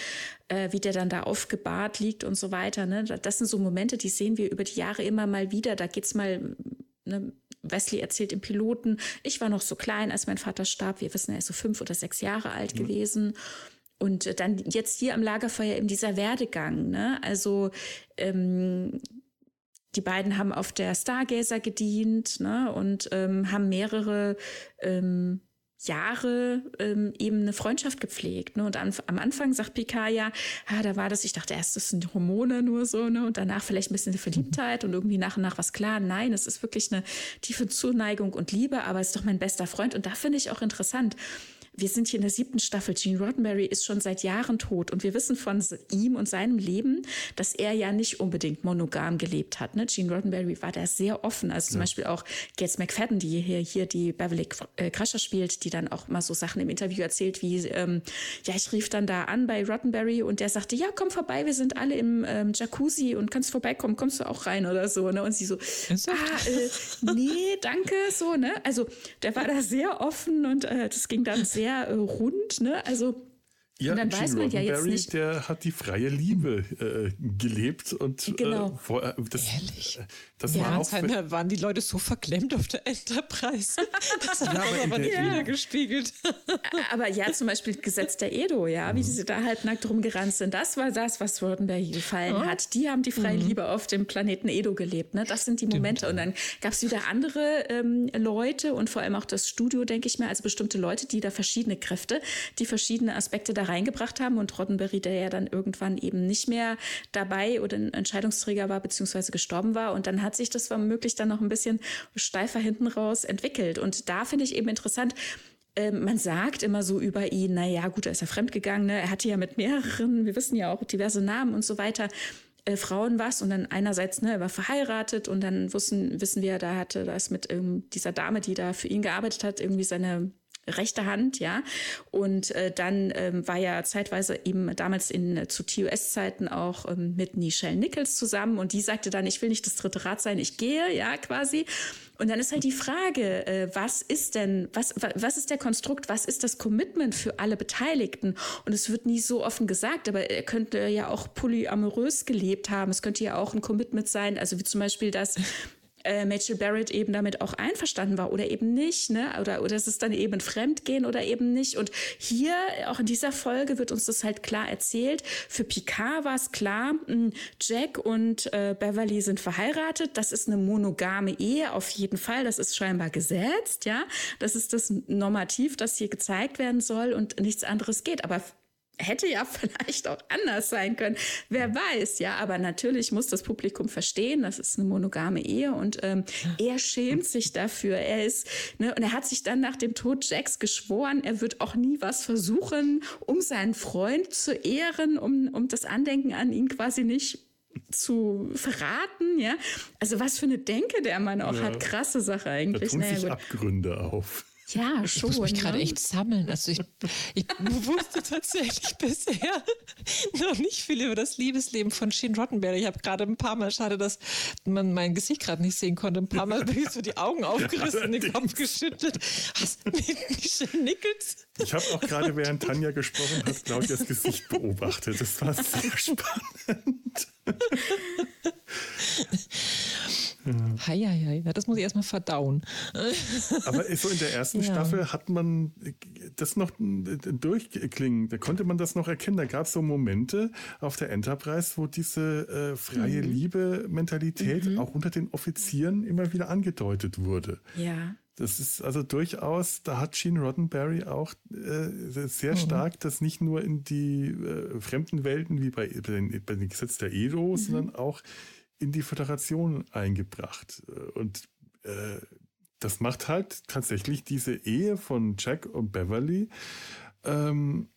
äh, wie der dann da aufgebahrt liegt und so weiter. Ne? Das sind so Momente, die sehen wir über die Jahre immer mal wieder. Da geht's mal ne, Wesley erzählt im Piloten, ich war noch so klein, als mein Vater starb. Wir wissen, er ist so fünf oder sechs Jahre alt mhm. gewesen. Und äh, dann jetzt hier am Lagerfeuer eben dieser Werdegang. Ne? Also ähm, die beiden haben auf der Stargazer gedient ne? und ähm, haben mehrere ähm, Jahre ähm, eben eine Freundschaft gepflegt. Ne? Und an, am Anfang sagt Picard ja, ah, da war das, ich dachte erst, das sind Hormone nur so, ne? Und danach vielleicht ein bisschen Verliebtheit und irgendwie nach und nach was klar. Nein, es ist wirklich eine tiefe Zuneigung und Liebe, aber es ist doch mein bester Freund. Und da finde ich auch interessant, wir sind hier in der siebten Staffel. Gene Roddenberry ist schon seit Jahren tot und wir wissen von ihm und seinem Leben, dass er ja nicht unbedingt monogam gelebt hat. Ne? Gene Roddenberry war da sehr offen. Also zum ja. Beispiel auch Gates McFadden, die hier, hier die Beverly äh, Crusher spielt, die dann auch mal so Sachen im Interview erzählt, wie, ähm, ja, ich rief dann da an bei Roddenberry und der sagte, ja, komm vorbei, wir sind alle im ähm, Jacuzzi und kannst vorbeikommen, kommst du auch rein oder so. Ne? Und sie so, ah, äh, nee, danke, so, ne? Also der war da sehr offen und äh, das ging dann sehr sehr äh, rund, ne? Also
ja, und dann Gene weiß man ja jetzt nicht. Der hat die freie Liebe äh, gelebt und
äh, genau.
äh, vor, das,
Ehrlich? Das ja, war auch für, waren die Leute so verklemmt auf der Enterprise. Das hat ja, aber, aber nicht wieder gespiegelt.
Aber ja, zum Beispiel Gesetz der Edo, ja, wie sie da halbnackt rumgerannt sind. Das war das, was Roddenberry gefallen oh. hat. Die haben die freie mhm. Liebe auf dem Planeten Edo gelebt. Ne? Das sind die Momente. Und dann gab es wieder andere ähm, Leute und vor allem auch das Studio, denke ich mir, also bestimmte Leute, die da verschiedene Kräfte, die verschiedene Aspekte da reingebracht haben und Roddenberry, der ja dann irgendwann eben nicht mehr dabei oder ein Entscheidungsträger war, beziehungsweise gestorben war. Und dann hat sich das womöglich dann noch ein bisschen steifer hinten raus entwickelt. Und da finde ich eben interessant, ähm, man sagt immer so über ihn, na ja, gut, er ist ja fremdgegangen, ne? er hatte ja mit mehreren, wir wissen ja auch diverse Namen und so weiter, äh, Frauen was und dann einerseits, ne, er war verheiratet und dann wussten, wissen wir, da hatte das mit ähm, dieser Dame, die da für ihn gearbeitet hat, irgendwie seine rechte Hand, ja. Und äh, dann ähm, war ja zeitweise eben damals in äh, zu TOS-Zeiten auch ähm, mit Nichelle Nichols zusammen und die sagte dann, ich will nicht das dritte Rad sein, ich gehe, ja, quasi. Und dann ist halt die Frage, äh, was ist denn, was, was ist der Konstrukt, was ist das Commitment für alle Beteiligten? Und es wird nie so offen gesagt, aber er könnte ja auch polyamorös gelebt haben. Es könnte ja auch ein Commitment sein, also wie zum Beispiel das, äh, Rachel Barrett eben damit auch einverstanden war oder eben nicht, ne? Oder, oder es ist dann eben Fremdgehen oder eben nicht. Und hier, auch in dieser Folge, wird uns das halt klar erzählt. Für Picard war es klar, hm, Jack und äh, Beverly sind verheiratet. Das ist eine monogame Ehe, auf jeden Fall. Das ist scheinbar gesetzt, ja. Das ist das Normativ, das hier gezeigt werden soll und nichts anderes geht. Aber hätte ja vielleicht auch anders sein können. Wer weiß, ja. Aber natürlich muss das Publikum verstehen, das ist eine monogame Ehe und ähm, er schämt sich dafür. Er ist, ne, und er hat sich dann nach dem Tod Jacks geschworen, er wird auch nie was versuchen, um seinen Freund zu ehren, um, um das Andenken an ihn quasi nicht zu verraten, ja. Also was für eine Denke der Mann auch ja. hat. Krasse Sache eigentlich. Da
tun naja, sich gut. Abgründe auf.
Ja, schon. Ich muss mich gerade ne? echt sammeln. Also ich, ich wusste tatsächlich bisher noch nicht viel über das Liebesleben von Shane Rottenberry. Ich habe gerade ein paar Mal, schade, dass man mein Gesicht gerade nicht sehen konnte, ein paar Mal bin ich so die Augen aufgerissen, ja, den Kopf geschüttelt. Hast du Michelle Nichols?
Ich habe auch gerade, während Tanja gesprochen hat, Claudias Gesicht beobachtet. Das war sehr spannend.
Hei, hei, hei. Das muss ich erstmal verdauen.
Aber so in der ersten ja. Staffel hat man das noch durchklingen, da konnte man das noch erkennen. Da gab es so Momente auf der Enterprise, wo diese äh, freie mhm. Liebe-Mentalität mhm. auch unter den Offizieren immer wieder angedeutet wurde.
Ja.
Das ist also durchaus, da hat Gene Roddenberry auch äh, sehr mhm. stark das nicht nur in die äh, fremden Welten wie bei, bei, den, bei den Gesetz der Edo, mhm. sondern auch in die Föderation eingebracht. Und äh, das macht halt tatsächlich diese Ehe von Jack und Beverly ähm,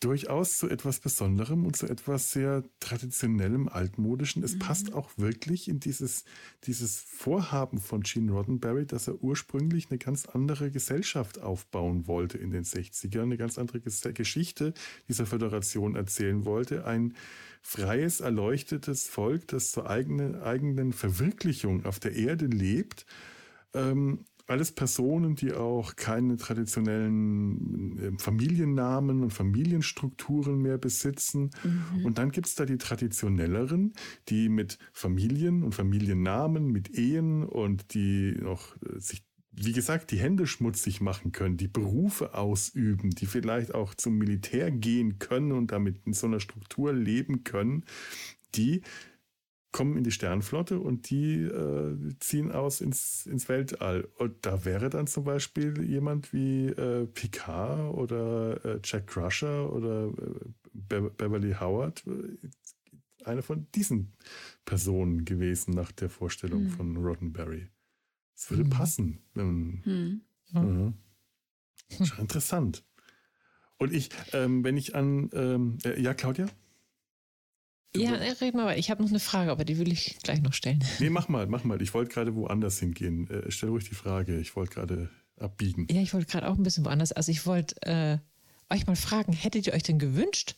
durchaus zu etwas Besonderem und zu etwas sehr traditionellem, altmodischen. Es mhm. passt auch wirklich in dieses, dieses Vorhaben von Gene Roddenberry, dass er ursprünglich eine ganz andere Gesellschaft aufbauen wollte in den 60ern, eine ganz andere Geschichte dieser Föderation erzählen wollte. Ein freies, erleuchtetes Volk, das zur eigenen, eigenen Verwirklichung auf der Erde lebt. Ähm, alles Personen, die auch keine traditionellen äh, Familiennamen und Familienstrukturen mehr besitzen. Mhm. Und dann gibt's da die traditionelleren, die mit Familien und Familiennamen, mit Ehen und die noch äh, sich wie gesagt, die Hände schmutzig machen können, die Berufe ausüben, die vielleicht auch zum Militär gehen können und damit in so einer Struktur leben können, die kommen in die Sternflotte und die äh, ziehen aus ins, ins Weltall. Und da wäre dann zum Beispiel jemand wie äh, Picard oder äh, Jack Crusher oder äh, Be Beverly Howard äh, eine von diesen Personen gewesen nach der Vorstellung mhm. von Roddenberry. Es würde mhm. passen. Mhm. Schon interessant. Und ich, ähm, wenn ich an, ähm, äh, ja, Claudia?
Ja, äh, red mal, ich habe noch eine Frage, aber die will ich gleich noch stellen.
Nee, mach mal, mach mal. Ich wollte gerade woanders hingehen. Äh, stell ruhig die Frage. Ich wollte gerade abbiegen.
Ja, ich wollte gerade auch ein bisschen woanders. Also ich wollte äh, euch mal fragen, hättet ihr euch denn gewünscht,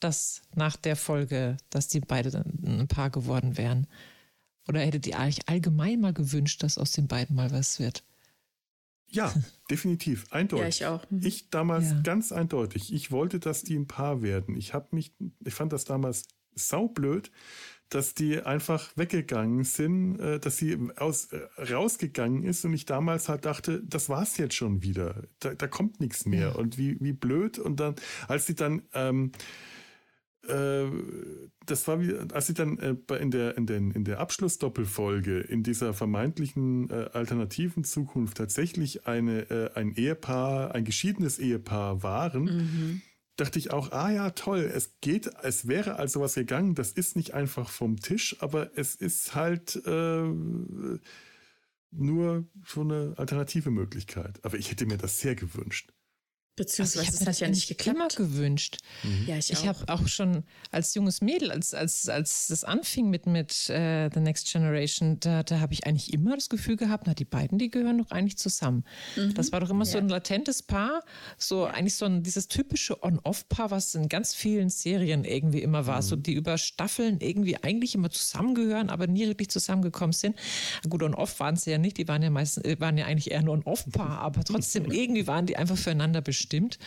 dass nach der Folge, dass die beide dann ein Paar geworden wären? Oder hättet ihr euch allgemein mal gewünscht, dass aus den beiden mal was wird?
Ja, definitiv, eindeutig.
Ja, ich auch. Mhm.
Ich damals ja. ganz eindeutig. Ich wollte, dass die ein Paar werden. Ich habe mich, ich fand das damals saublöd, dass die einfach weggegangen sind, äh, dass sie aus, äh, rausgegangen ist und ich damals halt dachte, das war's jetzt schon wieder. Da, da kommt nichts mehr. Ja. Und wie, wie blöd. Und dann, als sie dann ähm, äh, das war wie, als sie dann äh, in der, in, den, in der Abschlussdoppelfolge in dieser vermeintlichen äh, alternativen Zukunft tatsächlich eine, ein Ehepaar, ein geschiedenes Ehepaar waren, mhm. Dachte ich auch, ah ja, toll, es geht, es wäre also was gegangen, das ist nicht einfach vom Tisch, aber es ist halt äh, nur so eine alternative Möglichkeit. Aber ich hätte mir das sehr gewünscht.
Beziehungsweise also ich habe mir das ja nicht geklappt. immer gewünscht. Mhm. Ja, ich, ich habe auch schon als junges Mädel, als, als, als das anfing mit, mit uh, The Next Generation, da, da habe ich eigentlich immer das Gefühl gehabt, na, die beiden, die gehören doch eigentlich zusammen. Mhm. Das war doch immer ja. so ein latentes Paar, so ja. eigentlich so ein, dieses typische On-Off-Paar, was in ganz vielen Serien irgendwie immer war, mhm. so die über Staffeln irgendwie eigentlich immer zusammengehören, aber nie wirklich zusammengekommen sind. Gut, On-Off waren sie ja nicht, die waren ja meistens, äh, waren ja eigentlich eher nur ein Off-Paar, aber trotzdem irgendwie waren die einfach füreinander bestimmt stimmt.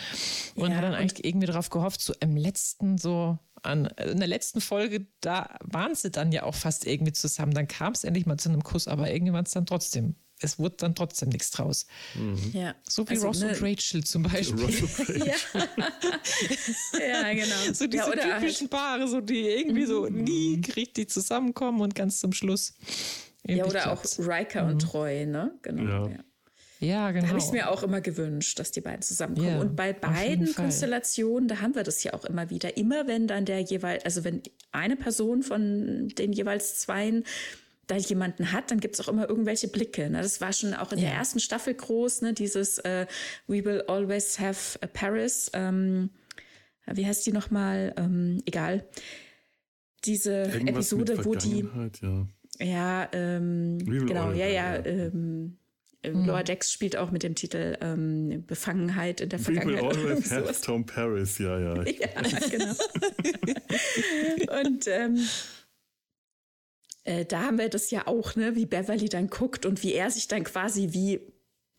Und ja, hat dann eigentlich irgendwie darauf gehofft, so im letzten, so an, in der letzten Folge, da waren sie dann ja auch fast irgendwie zusammen. Dann kam es endlich mal zu einem Kuss, aber irgendwann es dann trotzdem es wurde dann trotzdem nichts draus. Mhm. Ja. So wie also, Ross ne, und Rachel zum Beispiel. ja. ja. genau. So diese ja, typischen halt. Paare, so die irgendwie so mhm. nie richtig zusammenkommen und ganz zum Schluss.
Ja, oder klappt's. auch Riker mhm. und Treu, ne?
Genau. Ja. Ja, genau.
Da habe ich es mir auch immer gewünscht, dass die beiden zusammenkommen. Ja, und bei beiden Konstellationen, da haben wir das ja auch immer wieder. Immer wenn dann der jeweils, also wenn eine Person von den jeweils zweien da jemanden hat, dann gibt es auch immer irgendwelche Blicke. Ne? Das war schon auch in ja. der ersten Staffel groß, ne? dieses äh, We will always have a Paris. Ähm, wie heißt die nochmal? Ähm, egal. Diese Irgendwas Episode, wo die. Ja, ja ähm, genau, ja, ja. Ähm, Mhm. Lower Decks spielt auch mit dem Titel ähm, Befangenheit in der Vergangenheit.
People always have Tom Paris, ja, ja.
ja, genau. und ähm, äh, da haben wir das ja auch, ne, wie Beverly dann guckt und wie er sich dann quasi wie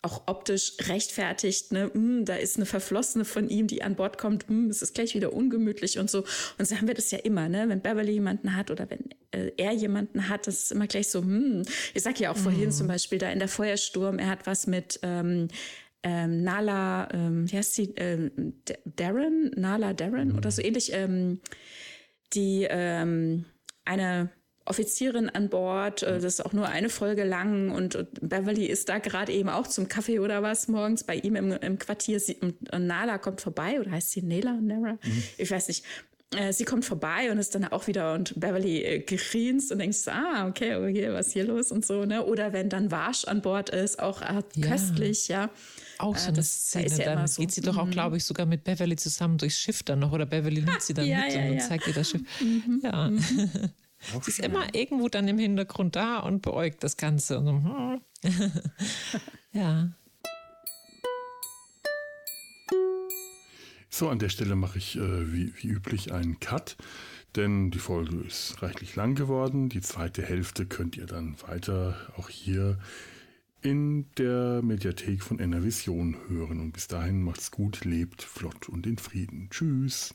auch optisch rechtfertigt, ne, mm, da ist eine Verflossene von ihm, die an Bord kommt, mm, es ist gleich wieder ungemütlich und so. Und so haben wir das ja immer, ne, wenn Beverly jemanden hat oder wenn äh, er jemanden hat, das ist immer gleich so, mm. ich sag ja auch mhm. vorhin zum Beispiel da in der Feuersturm, er hat was mit ähm, ähm, Nala, ähm, wie heißt sie, ähm, Darren, Nala Darren mhm. oder so ähnlich, ähm, die ähm, eine Offizierin an Bord. Äh, das ist auch nur eine Folge lang und Beverly ist da gerade eben auch zum Kaffee oder was morgens bei ihm im, im Quartier. Sie, und Nala kommt vorbei oder heißt sie Nela? Nara? Mhm. Ich weiß nicht. Äh, sie kommt vorbei und ist dann auch wieder und Beverly äh, grinst und denkst, ah, okay, okay, was ist hier los und so, ne? Oder wenn dann Wasch an Bord ist, auch äh, köstlich, ja.
Auch so eine das, Szene, ja dann so. geht sie doch auch, mhm. glaube ich, sogar mit Beverly zusammen durchs Schiff dann noch oder Beverly nimmt sie dann ja, mit ja, und, und zeigt ihr das Schiff. Mhm. Ja. Mhm. Sie ist immer irgendwo dann im Hintergrund da und beäugt das Ganze. Hm. ja.
So, an der Stelle mache ich äh, wie, wie üblich einen Cut, denn die Folge ist reichlich lang geworden. Die zweite Hälfte könnt ihr dann weiter auch hier in der Mediathek von NRVision hören. Und bis dahin macht's gut, lebt flott und in Frieden. Tschüss.